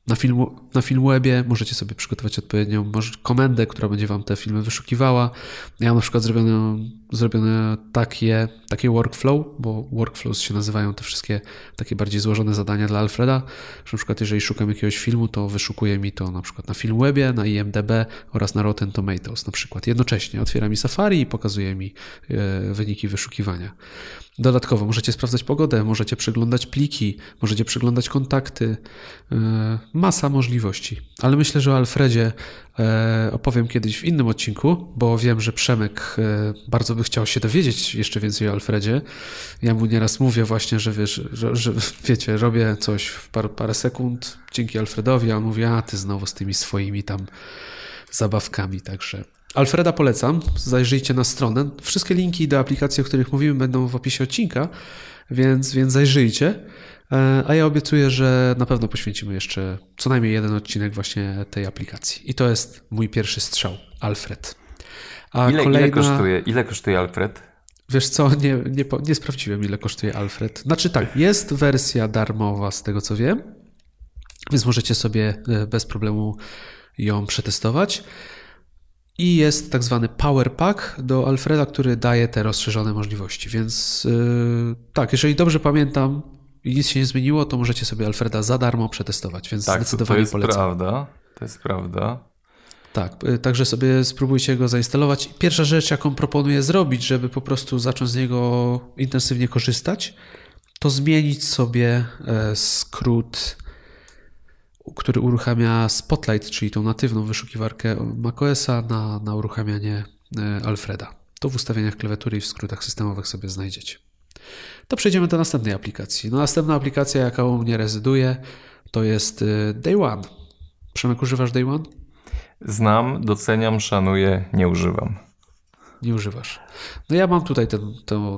Speaker 1: na, filmu, na Filmwebie możecie sobie przygotować odpowiednią może, komendę, która będzie Wam te filmy wyszukiwała. Ja mam na przykład zrobione, zrobione takie, takie workflow, bo workflows się nazywają te wszystkie takie bardziej złożone zadania dla Alfreda, że na przykład jeżeli szukam jakiegoś filmu, to wyszukuje mi to na przykład na Filmwebie, na IMDB oraz na Rotten Tomatoes na przykład. Jednocześnie otwiera mi Safari i pokazuje mi e, wyniki wyszukiwania. Dodatkowo możecie sprawdzać pogodę, możecie przeglądać pliki, możecie przeglądać kontakty. E, masa możliwości. Ale myślę, że o Alfredzie e, opowiem kiedyś w innym odcinku, bo wiem, że Przemek e, bardzo by chciał się dowiedzieć jeszcze więcej o Alfredzie. Ja mu nieraz mówię właśnie, że wiesz, że, że wiecie, robię coś w par, parę sekund dzięki Alfredowi, a on mówi, a ty znowu z tymi swoimi tam zabawkami, także Alfreda polecam, zajrzyjcie na stronę. Wszystkie linki do aplikacji, o których mówimy, będą w opisie odcinka, więc, więc zajrzyjcie. E, a ja obiecuję, że na pewno poświęcimy jeszcze co najmniej jeden odcinek właśnie tej aplikacji. I to jest mój pierwszy strzał, Alfred.
Speaker 2: A ile, kolejna... ile, kosztuje, ile kosztuje Alfred?
Speaker 1: Wiesz co, nie, nie, nie sprawdziłem, ile kosztuje Alfred. Znaczy tak, jest wersja darmowa z tego co wiem, więc możecie sobie e, bez problemu ją przetestować. I jest tak zwany Power Pack do Alfreda, który daje te rozszerzone możliwości. Więc yy, tak, jeżeli dobrze pamiętam i nic się nie zmieniło, to możecie sobie Alfreda za darmo przetestować, więc tak, zdecydowanie to jest polecam.
Speaker 2: prawda. To jest prawda.
Speaker 1: Tak, y, także sobie spróbujcie go zainstalować. Pierwsza rzecz, jaką proponuję zrobić, żeby po prostu zacząć z niego intensywnie korzystać, to zmienić sobie e, skrót który uruchamia Spotlight, czyli tą natywną wyszukiwarkę macOSa na, na uruchamianie e, Alfreda. To w ustawieniach klawiatury i w skrótach systemowych sobie znajdziecie. To przejdziemy do następnej aplikacji. No, następna aplikacja, jaka u mnie rezyduje, to jest e, Day One. Przemek, używasz Day One?
Speaker 2: Znam, doceniam, szanuję, nie używam
Speaker 1: nie używasz. No ja mam tutaj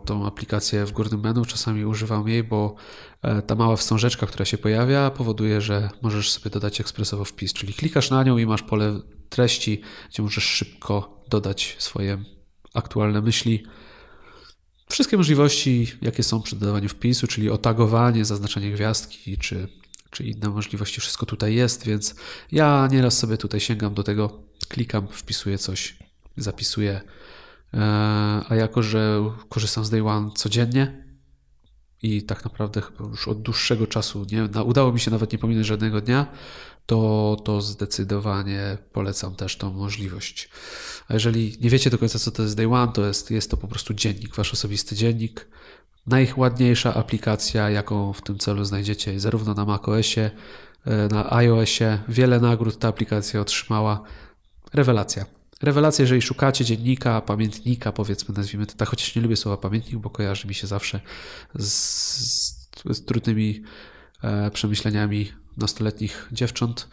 Speaker 1: tą aplikację w górnym menu, czasami używam jej, bo ta mała wstążeczka, która się pojawia, powoduje, że możesz sobie dodać ekspresowo wpis, czyli klikasz na nią i masz pole treści, gdzie możesz szybko dodać swoje aktualne myśli. Wszystkie możliwości, jakie są przy dodawaniu wpisu, czyli otagowanie, zaznaczenie gwiazdki, czy, czy inne możliwości, wszystko tutaj jest, więc ja nieraz sobie tutaj sięgam do tego, klikam, wpisuję coś, zapisuję E, a jako, że korzystam z Day One codziennie i tak naprawdę chyba już od dłuższego czasu nie, udało mi się nawet nie pominąć żadnego dnia, to, to zdecydowanie polecam też tą możliwość. A jeżeli nie wiecie do końca, co to jest Day One, to jest, jest to po prostu dziennik, wasz osobisty dziennik. Najładniejsza aplikacja, jaką w tym celu znajdziecie, zarówno na macOSie, e, na iOSie. Wiele nagród ta aplikacja otrzymała. Rewelacja. Rewelacja, jeżeli szukacie dziennika, pamiętnika, powiedzmy, nazwijmy to tak, chociaż nie lubię słowa pamiętnik, bo kojarzy mi się zawsze z, z, trudnymi e, przemyśleniami nastoletnich dziewcząt,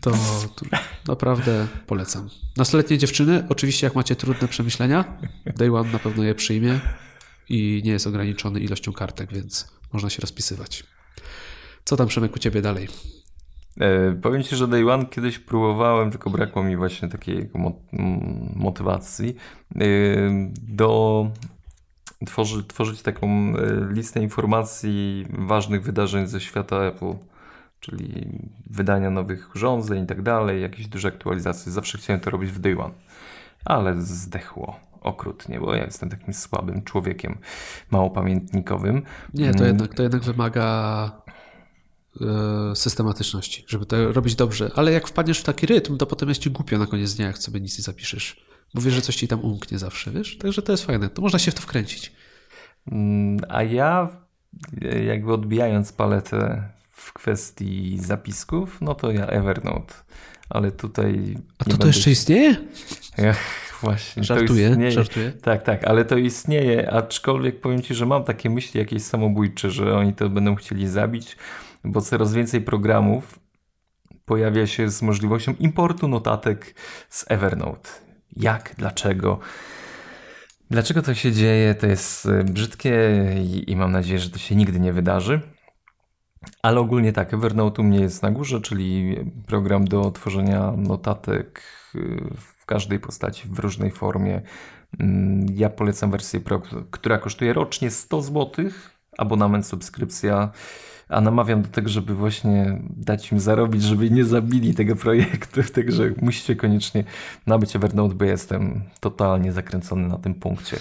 Speaker 1: to, to naprawdę polecam. Nastoletnie dziewczyny, oczywiście jak macie trudne przemyślenia, Day One na pewno je przyjmie i nie jest ograniczony ilością kartek, więc można się rozpisywać. Co tam Przemek u Ciebie dalej?
Speaker 2: E, powiem Ci, że Day One kiedyś próbowałem, tylko brakło mi właśnie takiej motywacji e, do tworzy, tworzyć taką e, listę informacji ważnych wydarzeń ze świata Apple, czyli wydania nowych urządzeń i tak dalej, jakieś duże aktualizacje. Zawsze chciałem to robić w Day One, ale zdechło okrutnie, bo ja jestem takim słabym człowiekiem, mało pamiętnikowym.
Speaker 1: Nie, to mm. jednak, to jednak wymaga systematyczności, żeby to robić dobrze. Ale jak wpadniesz w taki rytm, to potem jest ci głupio na koniec dnia, jak sobie nic nie zapiszesz. Bo wiesz, że coś ci tam umknie zawsze, wiesz? Także to jest fajne. To można się w to wkręcić.
Speaker 2: Mm, a ja jakby odbijając paletę w kwestii zapisków, no to ja Evernote. Ale tutaj.
Speaker 1: A to to jeszcze istnieje?
Speaker 2: Ach, właśnie.
Speaker 1: Żartuję, żartuję.
Speaker 2: Tak, tak, ale to istnieje, aczkolwiek powiem ci, że mam takie myśli jakieś samobójcze, że oni to będą chcieli zabić, bo coraz więcej programów pojawia się z możliwością importu notatek z Evernote. Jak, dlaczego? Dlaczego to się dzieje, to jest y, brzydkie i, i mam nadzieję, że to się nigdy nie wydarzy. Ale ogólnie tak, Evernote u mnie jest na górze, czyli program do tworzenia notatek y, w każdej postaci, w różnej formie. Mm, ja polecam wersję Pro, która kosztuje rocznie 100 zł, abonament, subskrypcja a namawiam do tego, żeby właśnie dać im zarobić, żeby nie zabili tego projektu, także musicie koniecznie nabyć Evernote, bo jestem totalnie zakręcony na tym punkcie.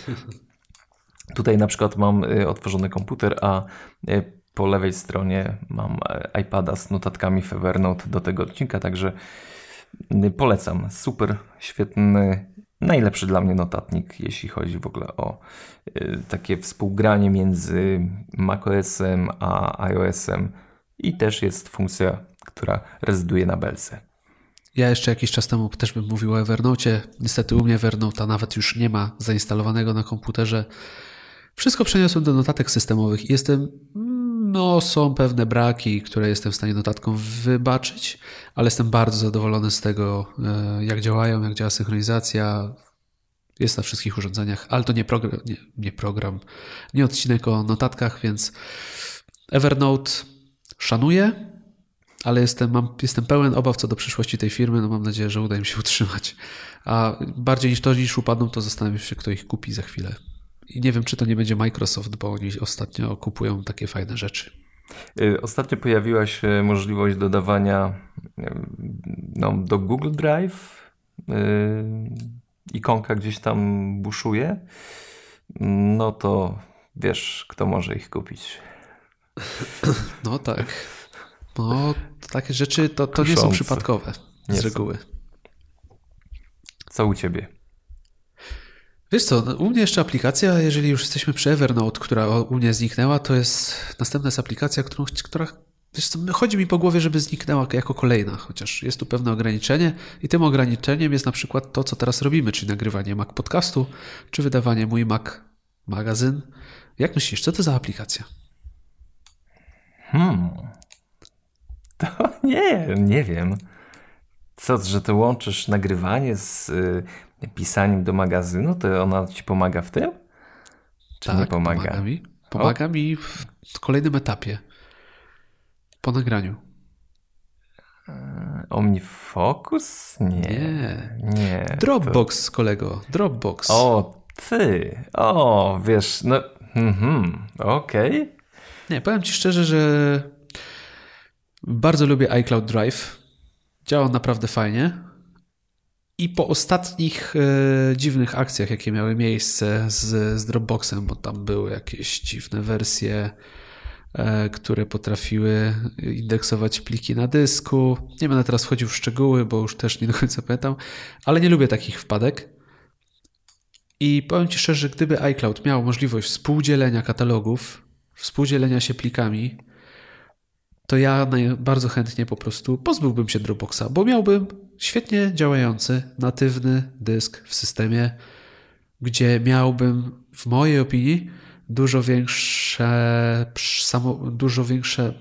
Speaker 2: Tutaj na przykład mam y, otworzony komputer, a y, po lewej stronie mam y, iPada z notatkami w Evernote do tego odcinka, także polecam. Super, świetny najlepszy dla mnie notatnik, jeśli chodzi w ogóle o y, takie współgranie między macOSem a iOSem i też jest funkcja, która rezyduje na belce.
Speaker 1: Ja jeszcze jakiś czas temu też bym mówił o Evernote. Niestety u mnie Evernote'a nawet już nie ma zainstalowanego na komputerze. Wszystko przeniosłem do notatek systemowych i jestem no, są pewne braki, które jestem w stanie notatką wybaczyć, ale jestem bardzo zadowolony z tego, e, jak działają, jak działa synchronizacja. Jest na wszystkich urządzeniach, ale to nie program, nie, nie, program, nie odcinek o notatkach, więc Evernote szanuję, ale jestem, mam, jestem pełen obaw co do przyszłości tej firmy. No mam nadzieję, że uda im się utrzymać. A bardziej niż to, niż upadną, to zastanawiam się, kto ich kupi za chwilę. I nie wiem, czy to nie będzie Microsoft, bo oni ostatnio kupują takie fajne rzeczy.
Speaker 2: Y, ostatnio pojawiła się możliwość dodawania no, do Google Drive. Yy, ikonka gdzieś tam buszuje. No to wiesz, kto może ich kupić.
Speaker 1: No tak. No, takie rzeczy to, to nie są przypadkowe z nie reguły. Są.
Speaker 2: Co u ciebie?
Speaker 1: Wiesz co, u mnie jeszcze aplikacja, jeżeli już jesteśmy przy Evernote, która u mnie zniknęła, to jest następna jest aplikacja, którą, która Wiesz co, chodzi mi po głowie, żeby zniknęła jako kolejna, chociaż jest tu pewne ograniczenie i tym ograniczeniem jest na przykład to, co teraz robimy, czyli nagrywanie Mac Podcastu, czy wydawanie Mój Mac Magazyn. Jak myślisz, co to za aplikacja?
Speaker 2: Hmm. To nie, nie wiem. Co, że to łączysz nagrywanie z y, pisaniem do magazynu, to ona ci pomaga w tym? Czy tak, nie pomaga?
Speaker 1: Pomaga mi, pomaga mi w kolejnym etapie. Po nagraniu.
Speaker 2: E, OmniFocus? Nie.
Speaker 1: Nie.
Speaker 2: nie
Speaker 1: Dropbox, to... kolego. Dropbox.
Speaker 2: O, ty. O, wiesz, no. Mhm, okej. Okay.
Speaker 1: Nie, powiem ci szczerze, że bardzo lubię iCloud Drive. Działa naprawdę fajnie. I po ostatnich e, dziwnych akcjach, jakie miały miejsce z, z Dropboxem, bo tam były jakieś dziwne wersje, e, które potrafiły indeksować pliki na dysku. Nie będę teraz wchodził w szczegóły, bo już też nie do końca pamiętam, ale nie lubię takich wpadek. I powiem Ci szczerze, gdyby iCloud miał możliwość współdzielenia katalogów, współdzielenia się plikami, to ja bardzo chętnie po prostu pozbyłbym się Dropboxa, bo miałbym świetnie działający, natywny dysk w systemie, gdzie miałbym, w mojej opinii, dużo większe, dużo większe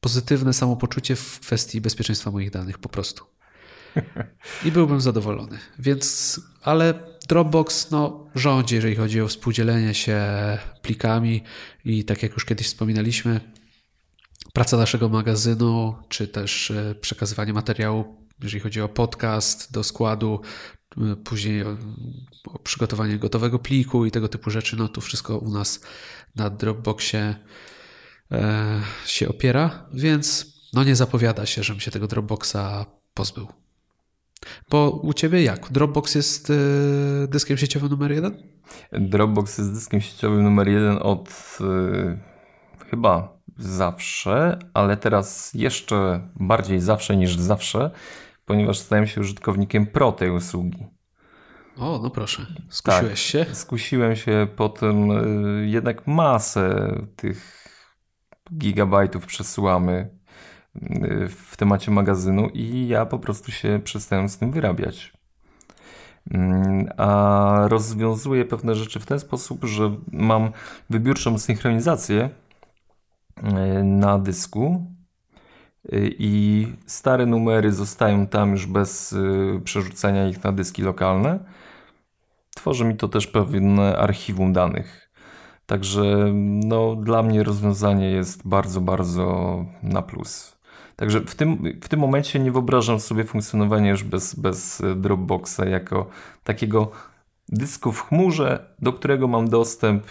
Speaker 1: pozytywne samopoczucie w kwestii bezpieczeństwa moich danych, po prostu. I byłbym zadowolony. Więc, ale Dropbox no, rządzi, jeżeli chodzi o współdzielenie się plikami i tak jak już kiedyś wspominaliśmy, praca naszego magazynu, czy też e, przekazywanie materiału, jeżeli chodzi o podcast do składu, e, później o, o przygotowanie gotowego pliku i tego typu rzeczy, no to wszystko u nas na Dropboxie e, się opiera, więc no nie zapowiada się, żebym się tego Dropboxa pozbył. Bo u ciebie jak? Dropbox jest y, dyskiem sieciowym numer jeden?
Speaker 2: Dropbox jest dyskiem sieciowym numer jeden od y, chyba zawsze, ale teraz jeszcze bardziej zawsze niż zawsze, ponieważ stałem się użytkownikiem pro tej usługi.
Speaker 1: O, no proszę. Skusiłeś tak,
Speaker 2: się? Skusiłem się potem y, jednak masę tych gigabajtów przesyłamy w temacie magazynu i ja po prostu się przestałem z tym wyrabiać. Mm, a rozwiązuję pewne rzeczy w ten sposób, że mam wybiórczą synchronizację e, na dysku i stare numery zostają tam już bez e, przerzucania ich na dyski lokalne. Tworzy mi to też pewne archiwum danych. Także no, dla mnie rozwiązanie jest bardzo, bardzo na plus. Także w tym, w tym momencie nie wyobrażam sobie funkcjonowania już bez, bez Dropboxa jako takiego dysku w chmurze, do którego mam dostęp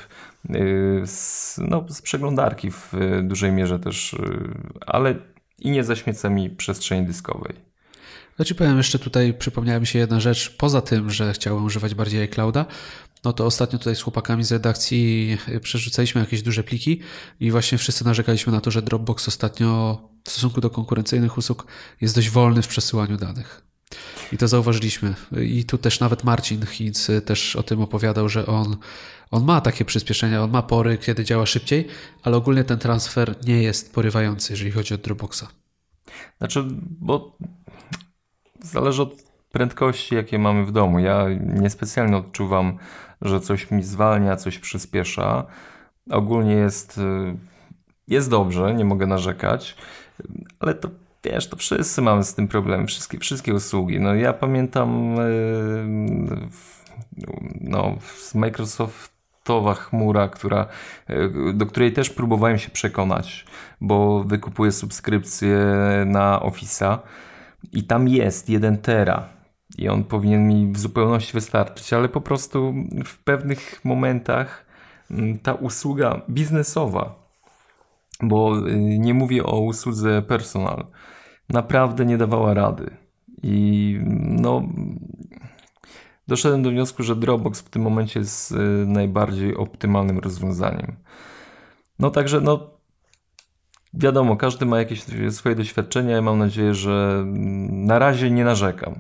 Speaker 2: y, z, no, z przeglądarki w dużej mierze też, y, ale i nie zaśmieca mi przestrzeni dyskowej.
Speaker 1: Znaczy powiem jeszcze tutaj, przypomniała mi się jedna rzecz, poza tym, że chciałem używać bardziej iClouda, no to ostatnio tutaj z chłopakami z redakcji przerzucaliśmy jakieś duże pliki i właśnie wszyscy narzekaliśmy na to, że Dropbox ostatnio w stosunku do konkurencyjnych usług jest dość wolny w przesyłaniu danych. I to zauważyliśmy. I tu też nawet Marcin Hinz też o tym opowiadał, że on, on ma takie przyspieszenia, on ma pory, kiedy działa szybciej, ale ogólnie ten transfer nie jest porywający, jeżeli chodzi o Dropboxa.
Speaker 2: Znaczy, bo zależy od prędkości, jakie mamy w domu. Ja niespecjalnie odczuwam, że coś mi zwalnia, coś przyspiesza. Ogólnie jest, jest dobrze, nie mogę narzekać. Ale to wiesz, to wszyscy mamy z tym problem, wszystkie, wszystkie usługi. No ja pamiętam yy, no, z Microsoftowa chmura, która, yy, do której też próbowałem się przekonać, bo wykupuję subskrypcję na Office'a i tam jest 1 tera i on powinien mi w zupełności wystarczyć, ale po prostu w pewnych momentach mm, ta usługa biznesowa bo y, nie mówię o usłudze personal, naprawdę nie dawała rady. I no, doszedłem do wniosku, że Dropbox w tym momencie jest y, najbardziej optymalnym rozwiązaniem. No także, no, wiadomo, każdy ma jakieś swoje doświadczenia i mam nadzieję, że mm, na razie nie narzekam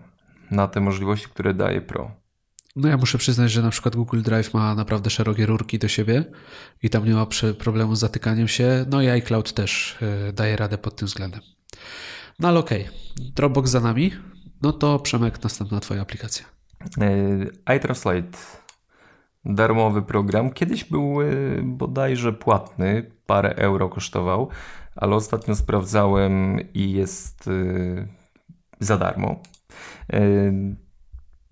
Speaker 2: na te możliwości, które daje Pro.
Speaker 1: No ja muszę przyznać, że na przykład Google Drive ma naprawdę szerokie rurki do siebie i tam nie ma problemu z zatykaniem się. No i iCloud też e, daje radę pod tym względem. No ale okej, okay. Dropbox za nami. No to Przemek, następna twoja aplikacja.
Speaker 2: E, iTranslate. Darmowy program. Kiedyś był e, bodajże płatny, parę euro kosztował, ale ostatnio sprawdzałem i jest za darmo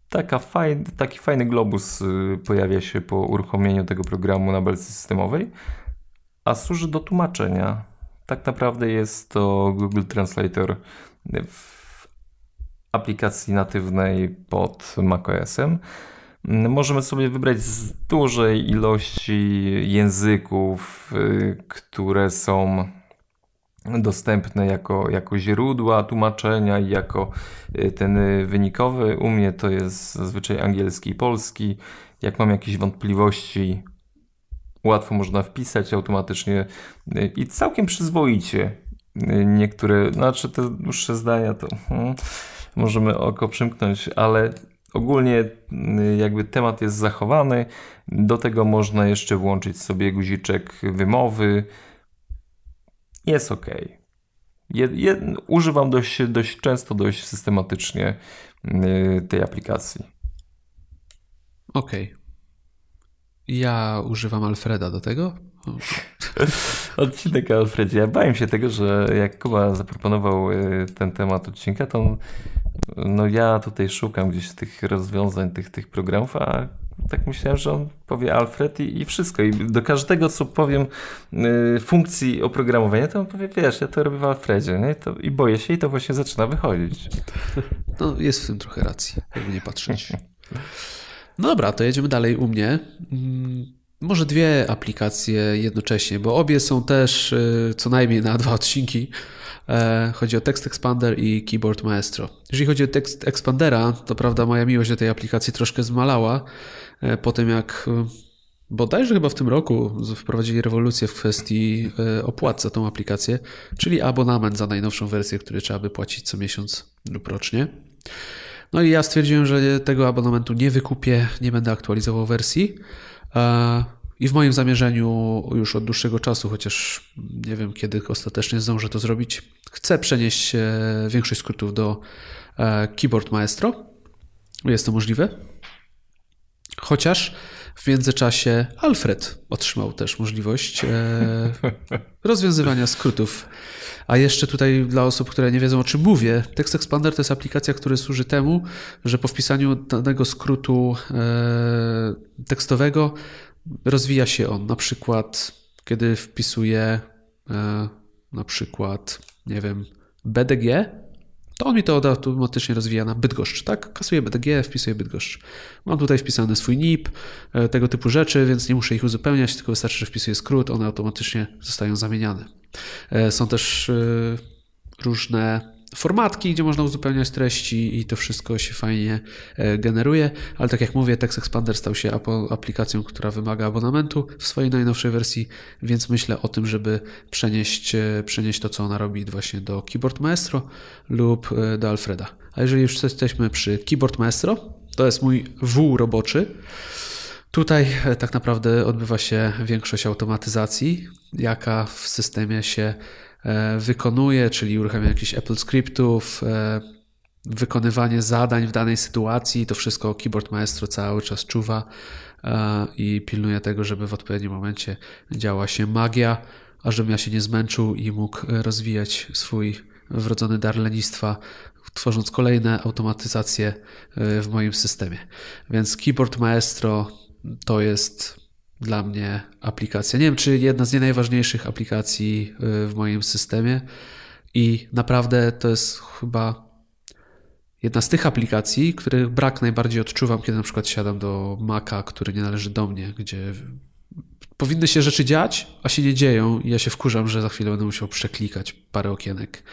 Speaker 2: taka fajn, taki fajny globus y, pojawia się po uruchomieniu tego programu na belce systemowej, a służy do tłumaczenia. Tak naprawdę jest to Google Translator w aplikacji natywnej pod macOSem. Możemy sobie wybrać z dużej ilości języków, y, które są dostępne jako, jako źródła tłumaczenia i jako y, ten wynikowy. U mnie to jest zazwyczaj angielski i polski. Jak mam jakieś wątpliwości, łatwo można wpisać automatycznie y, i całkiem przyzwoicie. Y, niektóre, znaczy te dłuższe zdania to hmm, możemy oko przymknąć, ale ogólnie jakby temat jest zachowany. Do tego można jeszcze włączyć sobie guziczek wymowy, jest ok. Je, je, używam dość, dość często, dość systematycznie yy, tej aplikacji.
Speaker 1: Ok. Ja używam Alfreda do tego.
Speaker 2: Odcinek o Alfredzie. Ja bałem się tego, że jak Kuba zaproponował y, ten temat odcinka, to no ja tutaj szukam gdzieś tych rozwiązań, tych, tych programów, a tak myślałem, że on powie Alfred i, i wszystko. I do każdego, co powiem y, funkcji oprogramowania, to on powie, wiesz, ja to robię w Alfredzie. Nie? To, I boję się i to właśnie zaczyna wychodzić.
Speaker 1: No jest w tym trochę racji, jakby nie patrzeć. No dobra, to jedziemy dalej u mnie. Mm, może dwie aplikacje jednocześnie, bo obie są też y, co najmniej na dwa odcinki. E, chodzi o Text Expander i Keyboard Maestro. Jeżeli chodzi o Text Expandera, to prawda moja miłość do tej aplikacji troszkę zmalała po tym jak e, bodajże chyba w tym roku wprowadzili rewolucję w kwestii opłat za tą aplikację, czyli abonament za najnowszą wersję, który trzeba by płacić co miesiąc lub rocznie. No i ja stwierdziłem, że tego abonamentu nie wykupię, nie będę aktualizował wersji. I w moim zamierzeniu już od dłuższego czasu, chociaż nie wiem kiedy ostatecznie zdążę to zrobić, chcę przenieść e, większość skrótów do e, Keyboard Maestro. Jest to możliwe. Chociaż w międzyczasie Alfred otrzymał też możliwość e, rozwiązywania skrótów. A jeszcze tutaj dla osób, które nie wiedzą o czym mówię, Text Expander to jest aplikacja, która służy temu, że po wpisaniu danego skrótu tekstowego rozwija się on. Na przykład, kiedy wpisuję e, na przykład, nie wiem, BDG, to on mi to automatycznie rozwija na Bydgoszcz, tak? Kasuję BDG, wpisuję Bydgoszcz. Mam tutaj wpisany swój NIP, e, tego typu rzeczy, więc nie muszę ich uzupełniać, tylko wystarczy, że wpisuję skrót, one automatycznie zostają zamieniane. E, są też różne formatki, gdzie można uzupełniać treści i to wszystko się fajnie e, generuje, ale tak jak mówię, Text Expander stał się aplikacją, która wymaga abonamentu w swojej najnowszej wersji, więc myślę o tym, żeby przenieść, e, przenieść to, co ona robi właśnie do Keyboard Maestro lub e, do Alfreda. A jeżeli już jesteśmy przy Keyboard Maestro, to jest mój wół roboczy. Tutaj tak naprawdę odbywa się większość automatyzacji, jaka w systemie się wykonuje, czyli uruchamia jakichś Apple scriptów, e, wykonywanie zadań w danej sytuacji. To wszystko Keyboard Maestro cały czas czuwa e, i pilnuje tego, żeby w odpowiednim momencie działa się magia, a żebym ja się nie zmęczył i mógł rozwijać swój wrodzony dar lenistwa, tworząc kolejne automatyzacje w moim systemie. Więc Keyboard Maestro to jest dla mnie aplikacja. Nie wiem, czy jedna z nie najważniejszych aplikacji y, w moim systemie i naprawdę to jest chyba jedna z tych aplikacji, których brak najbardziej odczuwam, kiedy na przykład siadam do Maca, który nie należy do mnie, gdzie powinny się rzeczy dziać, a się nie dzieją i ja się wkurzam, że za chwilę będę musiał przeklikać parę okienek.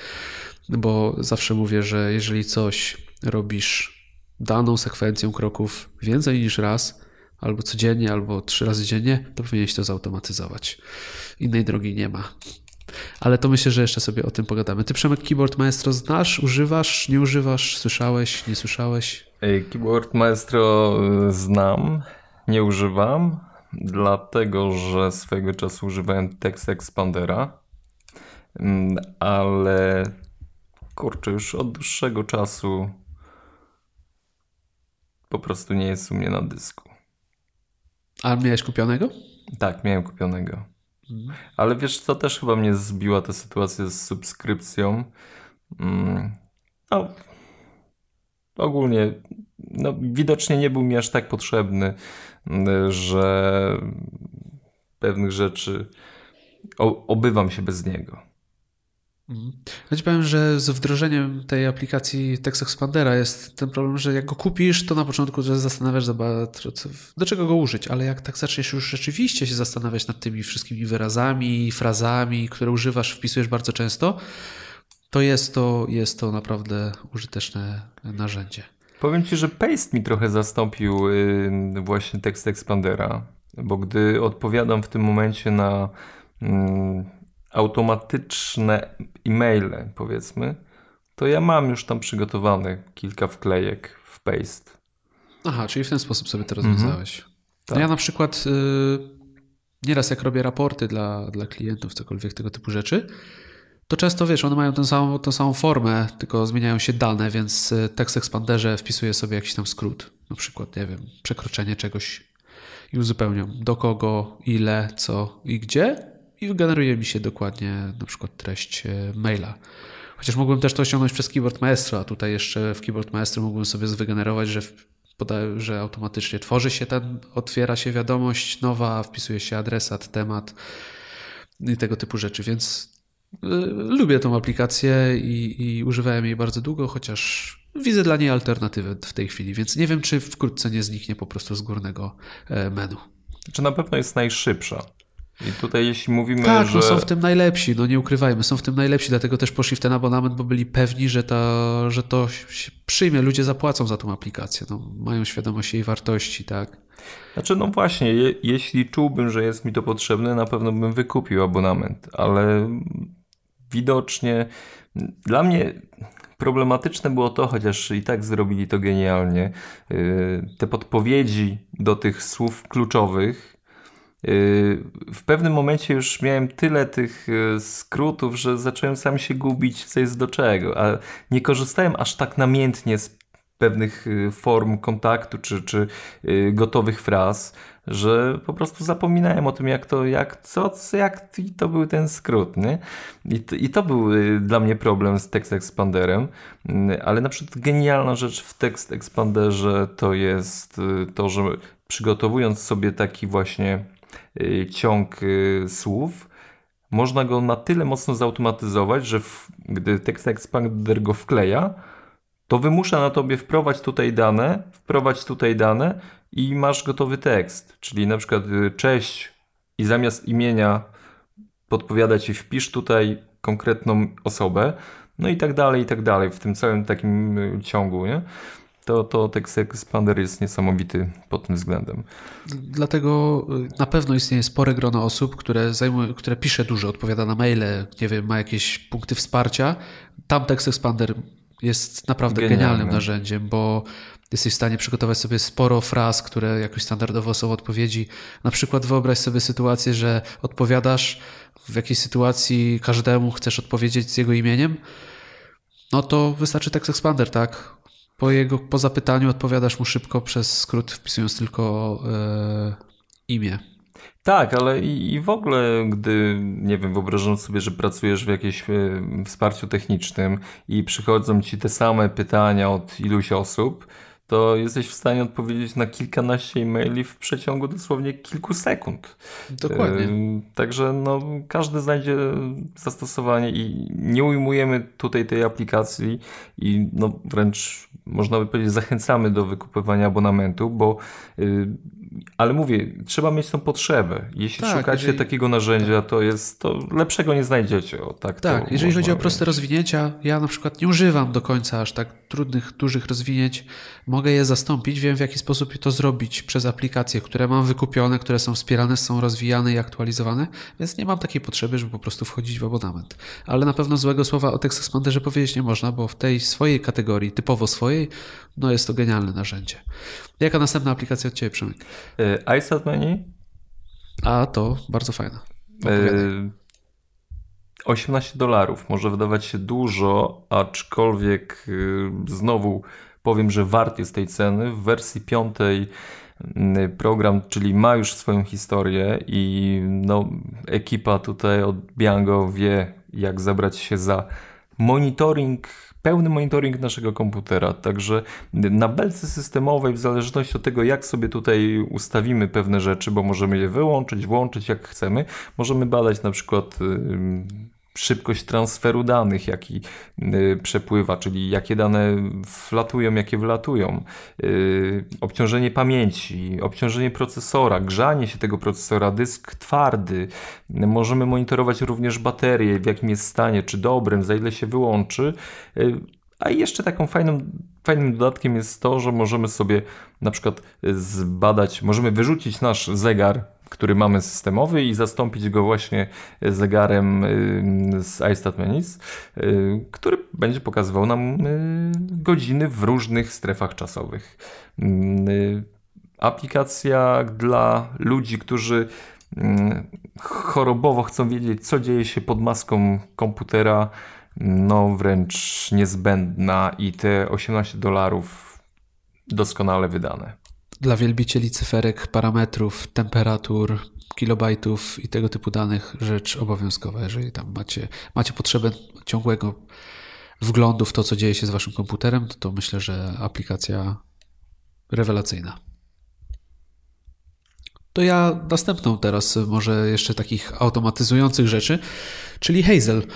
Speaker 1: Bo zawsze mówię, że jeżeli coś robisz daną sekwencją kroków więcej niż raz, albo codziennie, albo trzy razy dziennie, to powinieneś to zautomatyzować. Innej drogi nie ma. Ale to myślę, że jeszcze sobie o tym pogadamy. Ty Przemek Keyboard Maestro znasz, używasz, nie używasz, słyszałeś, nie słyszałeś?
Speaker 2: Keyboard Maestro y, znam, nie używam, dlatego że swego czasu używałem Text Expandera, mm, ale kurczę, już od dłuższego czasu po prostu nie jest u mnie na dysku.
Speaker 1: A miałeś kupionego?
Speaker 2: Tak, miałem kupionego. Mhm. Ale wiesz, co też chyba mnie zbiła ta sytuacja z subskrypcją. Mm, no, ogólnie, no, widocznie nie był mi aż tak potrzebny, mm, że pewnych rzeczy obywam się bez niego.
Speaker 1: Mhm. Ja ci powiem, że z wdrożeniem tej aplikacji Text Expandera jest ten problem, że jak go kupisz, to na początku zastanawiasz, do czego go użyć, ale jak tak zaczniesz już rzeczywiście się zastanawiać nad tymi wszystkimi wyrazami, frazami, które używasz, wpisujesz bardzo często, to jest to, jest to naprawdę użyteczne narzędzie.
Speaker 2: Powiem ci, że Paste mi trochę zastąpił właśnie Text Expandera, bo gdy odpowiadam w tym momencie na automatyczne e-maile, powiedzmy, to ja mam już tam przygotowane kilka wklejek w paste.
Speaker 1: Aha, czyli w ten sposób sobie to rozwiązałeś. Mhm. Tak. No ja na przykład yy, nieraz jak robię raporty dla, dla klientów, cokolwiek tego typu rzeczy, to często wiesz, one mają tę samą, tę samą formę, tylko zmieniają się dane, więc y, tekst Expanderze wpisuje sobie jakiś tam skrót. Na przykład, nie wiem, przekroczenie czegoś i uzupełniam do kogo, ile, co i gdzie i wygeneruje mi się dokładnie na przykład treść e, maila. Chociaż mógłbym też to osiągnąć przez Keyboard Maestro, a tutaj jeszcze w Keyboard Maestro mógłbym sobie wygenerować, że, że automatycznie tworzy się ten, otwiera się wiadomość nowa, wpisuje się adresat, temat i tego typu rzeczy, więc y, lubię tą aplikację i, i używałem jej bardzo długo, chociaż widzę dla niej alternatywę w tej chwili, więc nie wiem, czy wkrótce nie zniknie po prostu z górnego e, menu.
Speaker 2: Czy na pewno jest najszybsza? I tutaj jeśli mówimy,
Speaker 1: tak,
Speaker 2: że...
Speaker 1: no są w tym najlepsi, no nie ukrywajmy, są w tym najlepsi, dlatego też poszli w ten abonament, bo byli pewni, że, ta, że to się przyjmie, ludzie zapłacą za tą aplikację, no, mają świadomość jej wartości, tak.
Speaker 2: Znaczy, no właśnie, je, jeśli czułbym, że jest mi to potrzebne, na pewno bym wykupił abonament, ale widocznie dla mnie problematyczne było to, chociaż i tak zrobili to genialnie, y, te podpowiedzi do tych słów kluczowych, w pewnym momencie już miałem tyle tych e, skrótów, że zacząłem sam się gubić, co jest do czego, a nie korzystałem aż tak namiętnie z pewnych e, form kontaktu czy, czy gotowych fraz, że po prostu zapominałem o tym, jak to, jak, co, jak to był ten skrót, nie? I to, I to był dla mnie problem z Text Expanderem, ale na przykład genialna rzecz w Text Expanderze to jest to, że przygotowując sobie taki właśnie Y, ciąg y, słów, można go na tyle mocno zautomatyzować, że w, gdy tekst expander go wkleja, to wymusza na tobie wprowadź tutaj dane, wprowadź tutaj dane i masz gotowy tekst. Czyli na przykład y, cześć i zamiast imienia podpowiada ci wpisz tutaj konkretną osobę, no i tak dalej, i tak dalej, w tym całym takim ciągu, nie? To, to Text Expander jest niesamowity pod tym względem.
Speaker 1: Dlatego y, na pewno istnieje spore grono osób, które, zajmuje, które pisze dużo, odpowiada na maile, nie wiem, ma jakieś punkty wsparcia. Tam Text Expander jest naprawdę Genialny. genialnym narzędziem, bo jesteś w stanie przygotować sobie sporo fraz, które jakoś standardowo są odpowiedzi. Na przykład wyobraź sobie sytuację, że odpowiadasz w jakiejś sytuacji każdemu chcesz odpowiedzieć z jego imieniem, no to wystarczy Text Expander, tak? Po, jego, po zapytaniu odpowiadasz mu szybko przez skrót, wpisując tylko e, imię.
Speaker 2: Tak, ale i, i, w ogóle, gdy, nie wiem, wyobrażam sobie, że pracujesz w jakimś e, wsparciu technicznym i przychodzą ci te same pytania od iluś osób, to jesteś w stanie odpowiedzieć na kilkanaście e-maili w przeciągu dosłownie kilku sekund.
Speaker 1: Dokładnie.
Speaker 2: Także no, każdy znajdzie zastosowanie i nie ujmujemy tutaj tej aplikacji i no, wręcz można by powiedzieć zachęcamy do wykupywania abonamentu, bo y, ale mówię, trzeba mieć tą potrzebę. Jeśli tak, szukacie jeżeli... takiego narzędzia, to jest to lepszego nie znajdziecie. O, tak,
Speaker 1: tak jeżeli chodzi o proste rozwinięcia, ja na przykład nie używam do końca aż tak trudnych, dużych rozwinięć. Mogę je zastąpić, wiem w jaki sposób to zrobić przez aplikacje, które mam wykupione, które są wspierane, są rozwijane i aktualizowane, więc nie mam takiej potrzeby, żeby po prostu wchodzić w abonament. Ale na pewno złego słowa o Text Expanderze powiedzieć nie można, bo w tej swojej kategorii, typowo swojej, no jest to genialne narzędzie. Jaka następna aplikacja od Ciebie, Przemek?
Speaker 2: E, iStat Menu.
Speaker 1: A to bardzo fajna.
Speaker 2: 18 e, dolarów może wydawać się dużo, aczkolwiek e, znowu powiem, że wart jest tej ceny. W wersji piątej program, czyli ma już swoją historię i no, ekipa tutaj od Biango wie, jak zabrać się za monitoring pełny monitoring naszego komputera. Także na belce systemowej, w zależności od tego, jak sobie tutaj ustawimy pewne rzeczy, bo możemy je wyłączyć, włączyć jak chcemy, możemy badać na przykład szybkość transferu danych, jaki y, przepływa, czyli jakie dane wlatują, jakie wylatują, y, obciążenie pamięci, obciążenie procesora, grzanie się tego procesora, dysk twardy. Możemy monitorować również baterię, w jakim jest stanie, czy dobrym, za ile się wyłączy. Y, a jeszcze taką fajną, fajnym dodatkiem jest to, że możemy sobie na przykład zbadać, możemy wyrzucić nasz zegar który mamy systemowy i zastąpić go właśnie zegarem y, z iStat Menis, y, który będzie pokazywał nam y, godziny w różnych strefach czasowych. Aplikacja dla ludzi, którzy chorobowo chcą wiedzieć, co dzieje się pod maską komputera, no wręcz niezbędna i te 18 dolarów doskonale wydane.
Speaker 1: Dla wielbicieli cyferek, parametrów, temperatur, kilobajtów i tego typu danych rzecz obowiązkowa. Jeżeli tam macie, macie potrzebę ciągłego wglądu w to, co dzieje się z waszym komputerem, to, to myślę, że aplikacja rewelacyjna. To ja następną teraz może jeszcze takich automatyzujących rzeczy, czyli Hazel.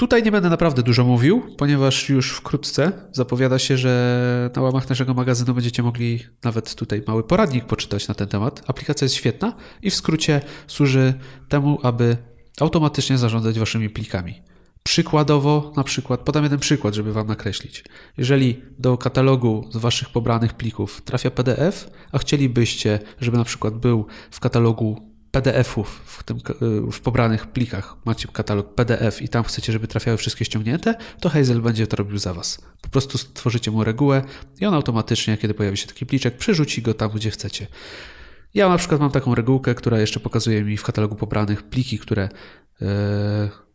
Speaker 1: Tutaj nie będę naprawdę dużo mówił, ponieważ już wkrótce zapowiada się, że na łamach naszego magazynu będziecie mogli nawet tutaj mały poradnik poczytać na ten temat. Aplikacja jest świetna i w skrócie służy temu, aby automatycznie zarządzać waszymi plikami. Przykładowo, na przykład, podam jeden przykład, żeby Wam nakreślić. Jeżeli do katalogu z Waszych pobranych plików trafia PDF, a chcielibyście, żeby na przykład był w katalogu PDF-ów w, tym, w pobranych plikach, macie katalog PDF i tam chcecie, żeby trafiały wszystkie ściągnięte, to Hazel będzie to robił za Was. Po prostu stworzycie mu regułę i on automatycznie, kiedy pojawi się taki pliczek, przerzuci go tam, gdzie chcecie. Ja na przykład mam taką regułkę, która jeszcze pokazuje mi w katalogu pobranych pliki, które yy,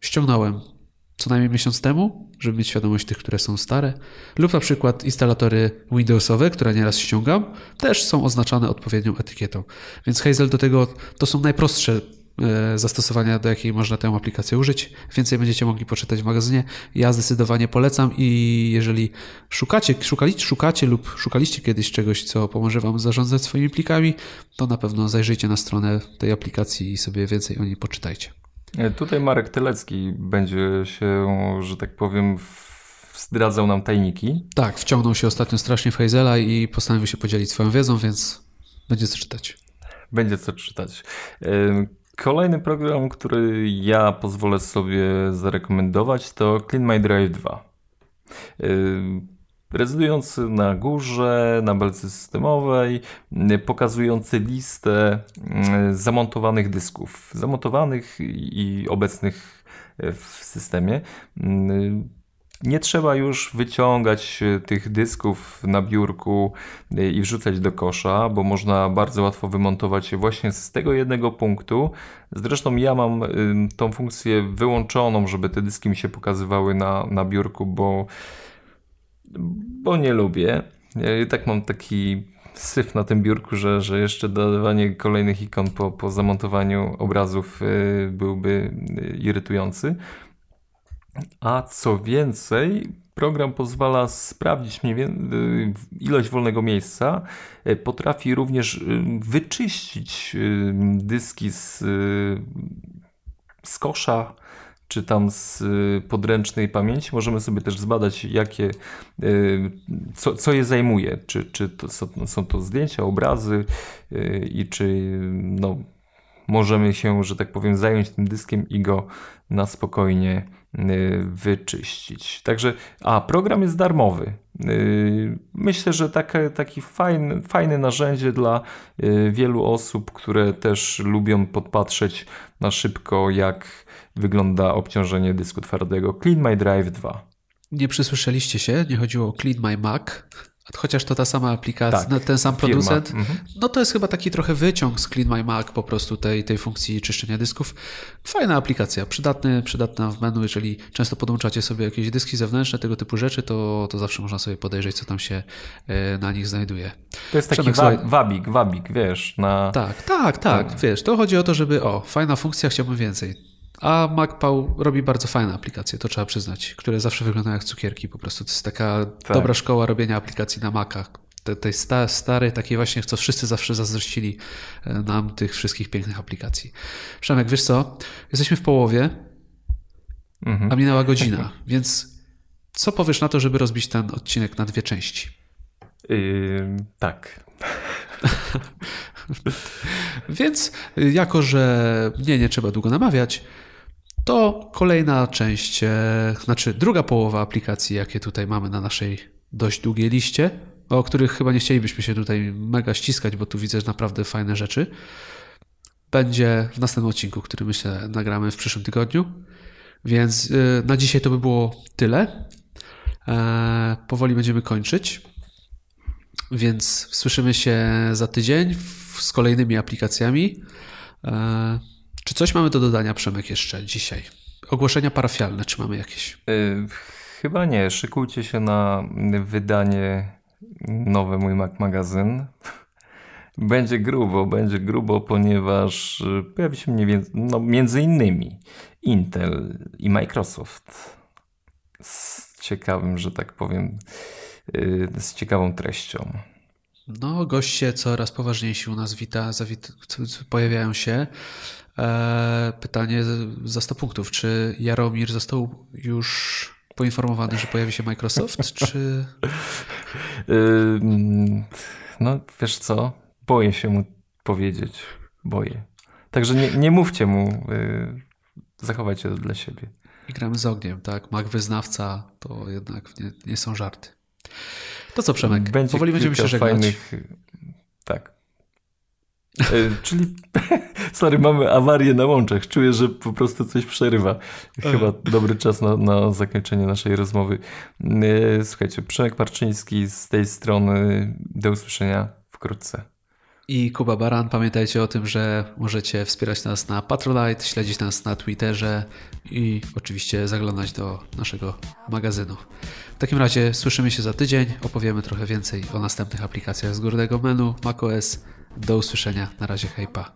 Speaker 1: ściągnąłem co najmniej miesiąc temu, żeby mieć świadomość tych, które są stare, lub na przykład instalatory Windowsowe, które nieraz ściągam, też są oznaczane odpowiednią etykietą. Więc Hazel do tego to są najprostsze e, zastosowania, do jakiej można tę aplikację użyć. Więcej będziecie mogli poczytać w magazynie. Ja zdecydowanie polecam i jeżeli szukacie, szukali, szukacie lub szukaliście kiedyś czegoś, co pomoże Wam zarządzać swoimi plikami, to na pewno zajrzyjcie na stronę tej aplikacji i sobie więcej o niej poczytajcie.
Speaker 2: E, tutaj Marek Tylecki będzie się, że tak powiem, zdradzał nam tajniki.
Speaker 1: Tak, wciągnął się ostatnio strasznie w Hazela i postanowił się podzielić swoją wiedzą, więc będzie co czytać.
Speaker 2: Będzie co czytać. E, kolejny program, który ja pozwolę sobie zarekomendować, to Clean My Drive 2 rezydujący na górze, na belce systemowej, pokazujący listę mm, zamontowanych dysków, zamontowanych i obecnych w systemie. Nie trzeba już wyciągać tych dysków na biurku i wrzucać do kosza, bo można bardzo łatwo wymontować je właśnie z tego jednego punktu. Zresztą ja mam tą funkcję wyłączoną, żeby te dyski mi się pokazywały na, na biurku, bo bo nie lubię. Ja i tak mam taki syf na tym biurku, że, że jeszcze dodawanie kolejnych ikon po, po zamontowaniu obrazów y, byłby y, irytujący. A co więcej, program pozwala sprawdzić y, ilość wolnego miejsca. Potrafi również wyczyścić dyski z, z kosza czy tam z y, podręcznej pamięci możemy sobie też zbadać, jakie, y, co, co je zajmuje. Czy, czy to są, to zdjęcia, obrazy y, i czy no, możemy się, że tak powiem, zająć tym dyskiem i go na spokojnie wyczyścić. Także, a program jest darmowy. Myślę, że takie, taki fajny, fajne narzędzie dla wielu osób, które też lubią podpatrzeć na szybko, jak wygląda obciążenie dysku twardego. Clean My Drive 2.
Speaker 1: Nie przysłyszeliście się, nie chodziło o Clean My Mac, chociaż to ta sama aplikacja, tak, ten sam producent, mhm. no to jest chyba taki trochę wyciąg z Clean My Mac po prostu tej, tej funkcji czyszczenia dysków. Fajna aplikacja, przydatny, przydatna w menu, jeżeli często podłączacie sobie jakieś dyski zewnętrzne, tego typu rzeczy, to, to zawsze można sobie podejrzeć, co tam się e, na nich znajduje.
Speaker 2: To jest taki Przemek, wa wabik, wabik, wiesz, na...
Speaker 1: Tak, tak, tak, tak, wiesz, to chodzi o to, żeby, o, fajna funkcja, chciałbym więcej a MacPow robi bardzo fajne aplikacje, to trzeba przyznać, które zawsze wyglądają jak cukierki. Po prostu to jest taka tak. dobra szkoła robienia aplikacji na Macach. Tej te sta, starej, takiej właśnie, co wszyscy zawsze zazdrościli e, nam tych wszystkich pięknych aplikacji. Przemek, wiesz co? Jesteśmy w połowie, mhm. a minęła godzina, więc co powiesz na to, żeby rozbić ten odcinek na dwie części?
Speaker 2: Yy, tak.
Speaker 1: Więc jako, że mnie nie trzeba długo namawiać, to kolejna część, e, znaczy druga połowa aplikacji, jakie tutaj mamy na naszej dość długiej liście, o których chyba nie chcielibyśmy się tutaj mega ściskać, bo tu widzę naprawdę fajne rzeczy, będzie w następnym odcinku, który myślę nagramy w przyszłym tygodniu. Więc e, na dzisiaj to by było tyle. E, powoli będziemy kończyć. Więc słyszymy się za tydzień z kolejnymi aplikacjami. Czy coś mamy do dodania, Przemek, jeszcze dzisiaj? Ogłoszenia parafialne, czy mamy jakieś?
Speaker 2: Yy, chyba nie. Szykujcie się na wydanie nowy mój Mac magazyn. Będzie grubo, będzie grubo, ponieważ y, pojawi się mniej więcej, no między innymi Intel i Microsoft z ciekawym, że tak powiem, y, z ciekawą treścią.
Speaker 1: No, goście coraz poważniejsi u nas wita, zawit, pojawiają się. E, pytanie za 100 punktów. Czy Jaromir został już poinformowany, że pojawi się Microsoft, czy...
Speaker 2: no, wiesz co? Boję się mu powiedzieć. Boję. Także nie, nie mówcie mu. Yy, zachowajcie to dla siebie.
Speaker 1: I gramy z ogniem, tak? Mag wyznawca to jednak nie, nie są żarty. To co, Przemek?
Speaker 2: Będzie Powoli będziemy się żegnać. Fajnych... Tak. E, czyli, sorry, mamy awarię na łączach. Czuję, że po prostu coś przerywa. Chyba dobry czas na, na zakończenie naszej rozmowy. E, słuchajcie, Przemek Parczyński z tej strony. Do usłyszenia wkrótce.
Speaker 1: I Kuba Baran, pamiętajcie o tym, że możecie wspierać nas na Patronite, śledzić nas na Twitterze i oczywiście zaglądać do naszego magazynu. W takim razie słyszymy się za tydzień, opowiemy trochę więcej o następnych aplikacjach z górnego menu macOS. Do usłyszenia, na razie hejpa.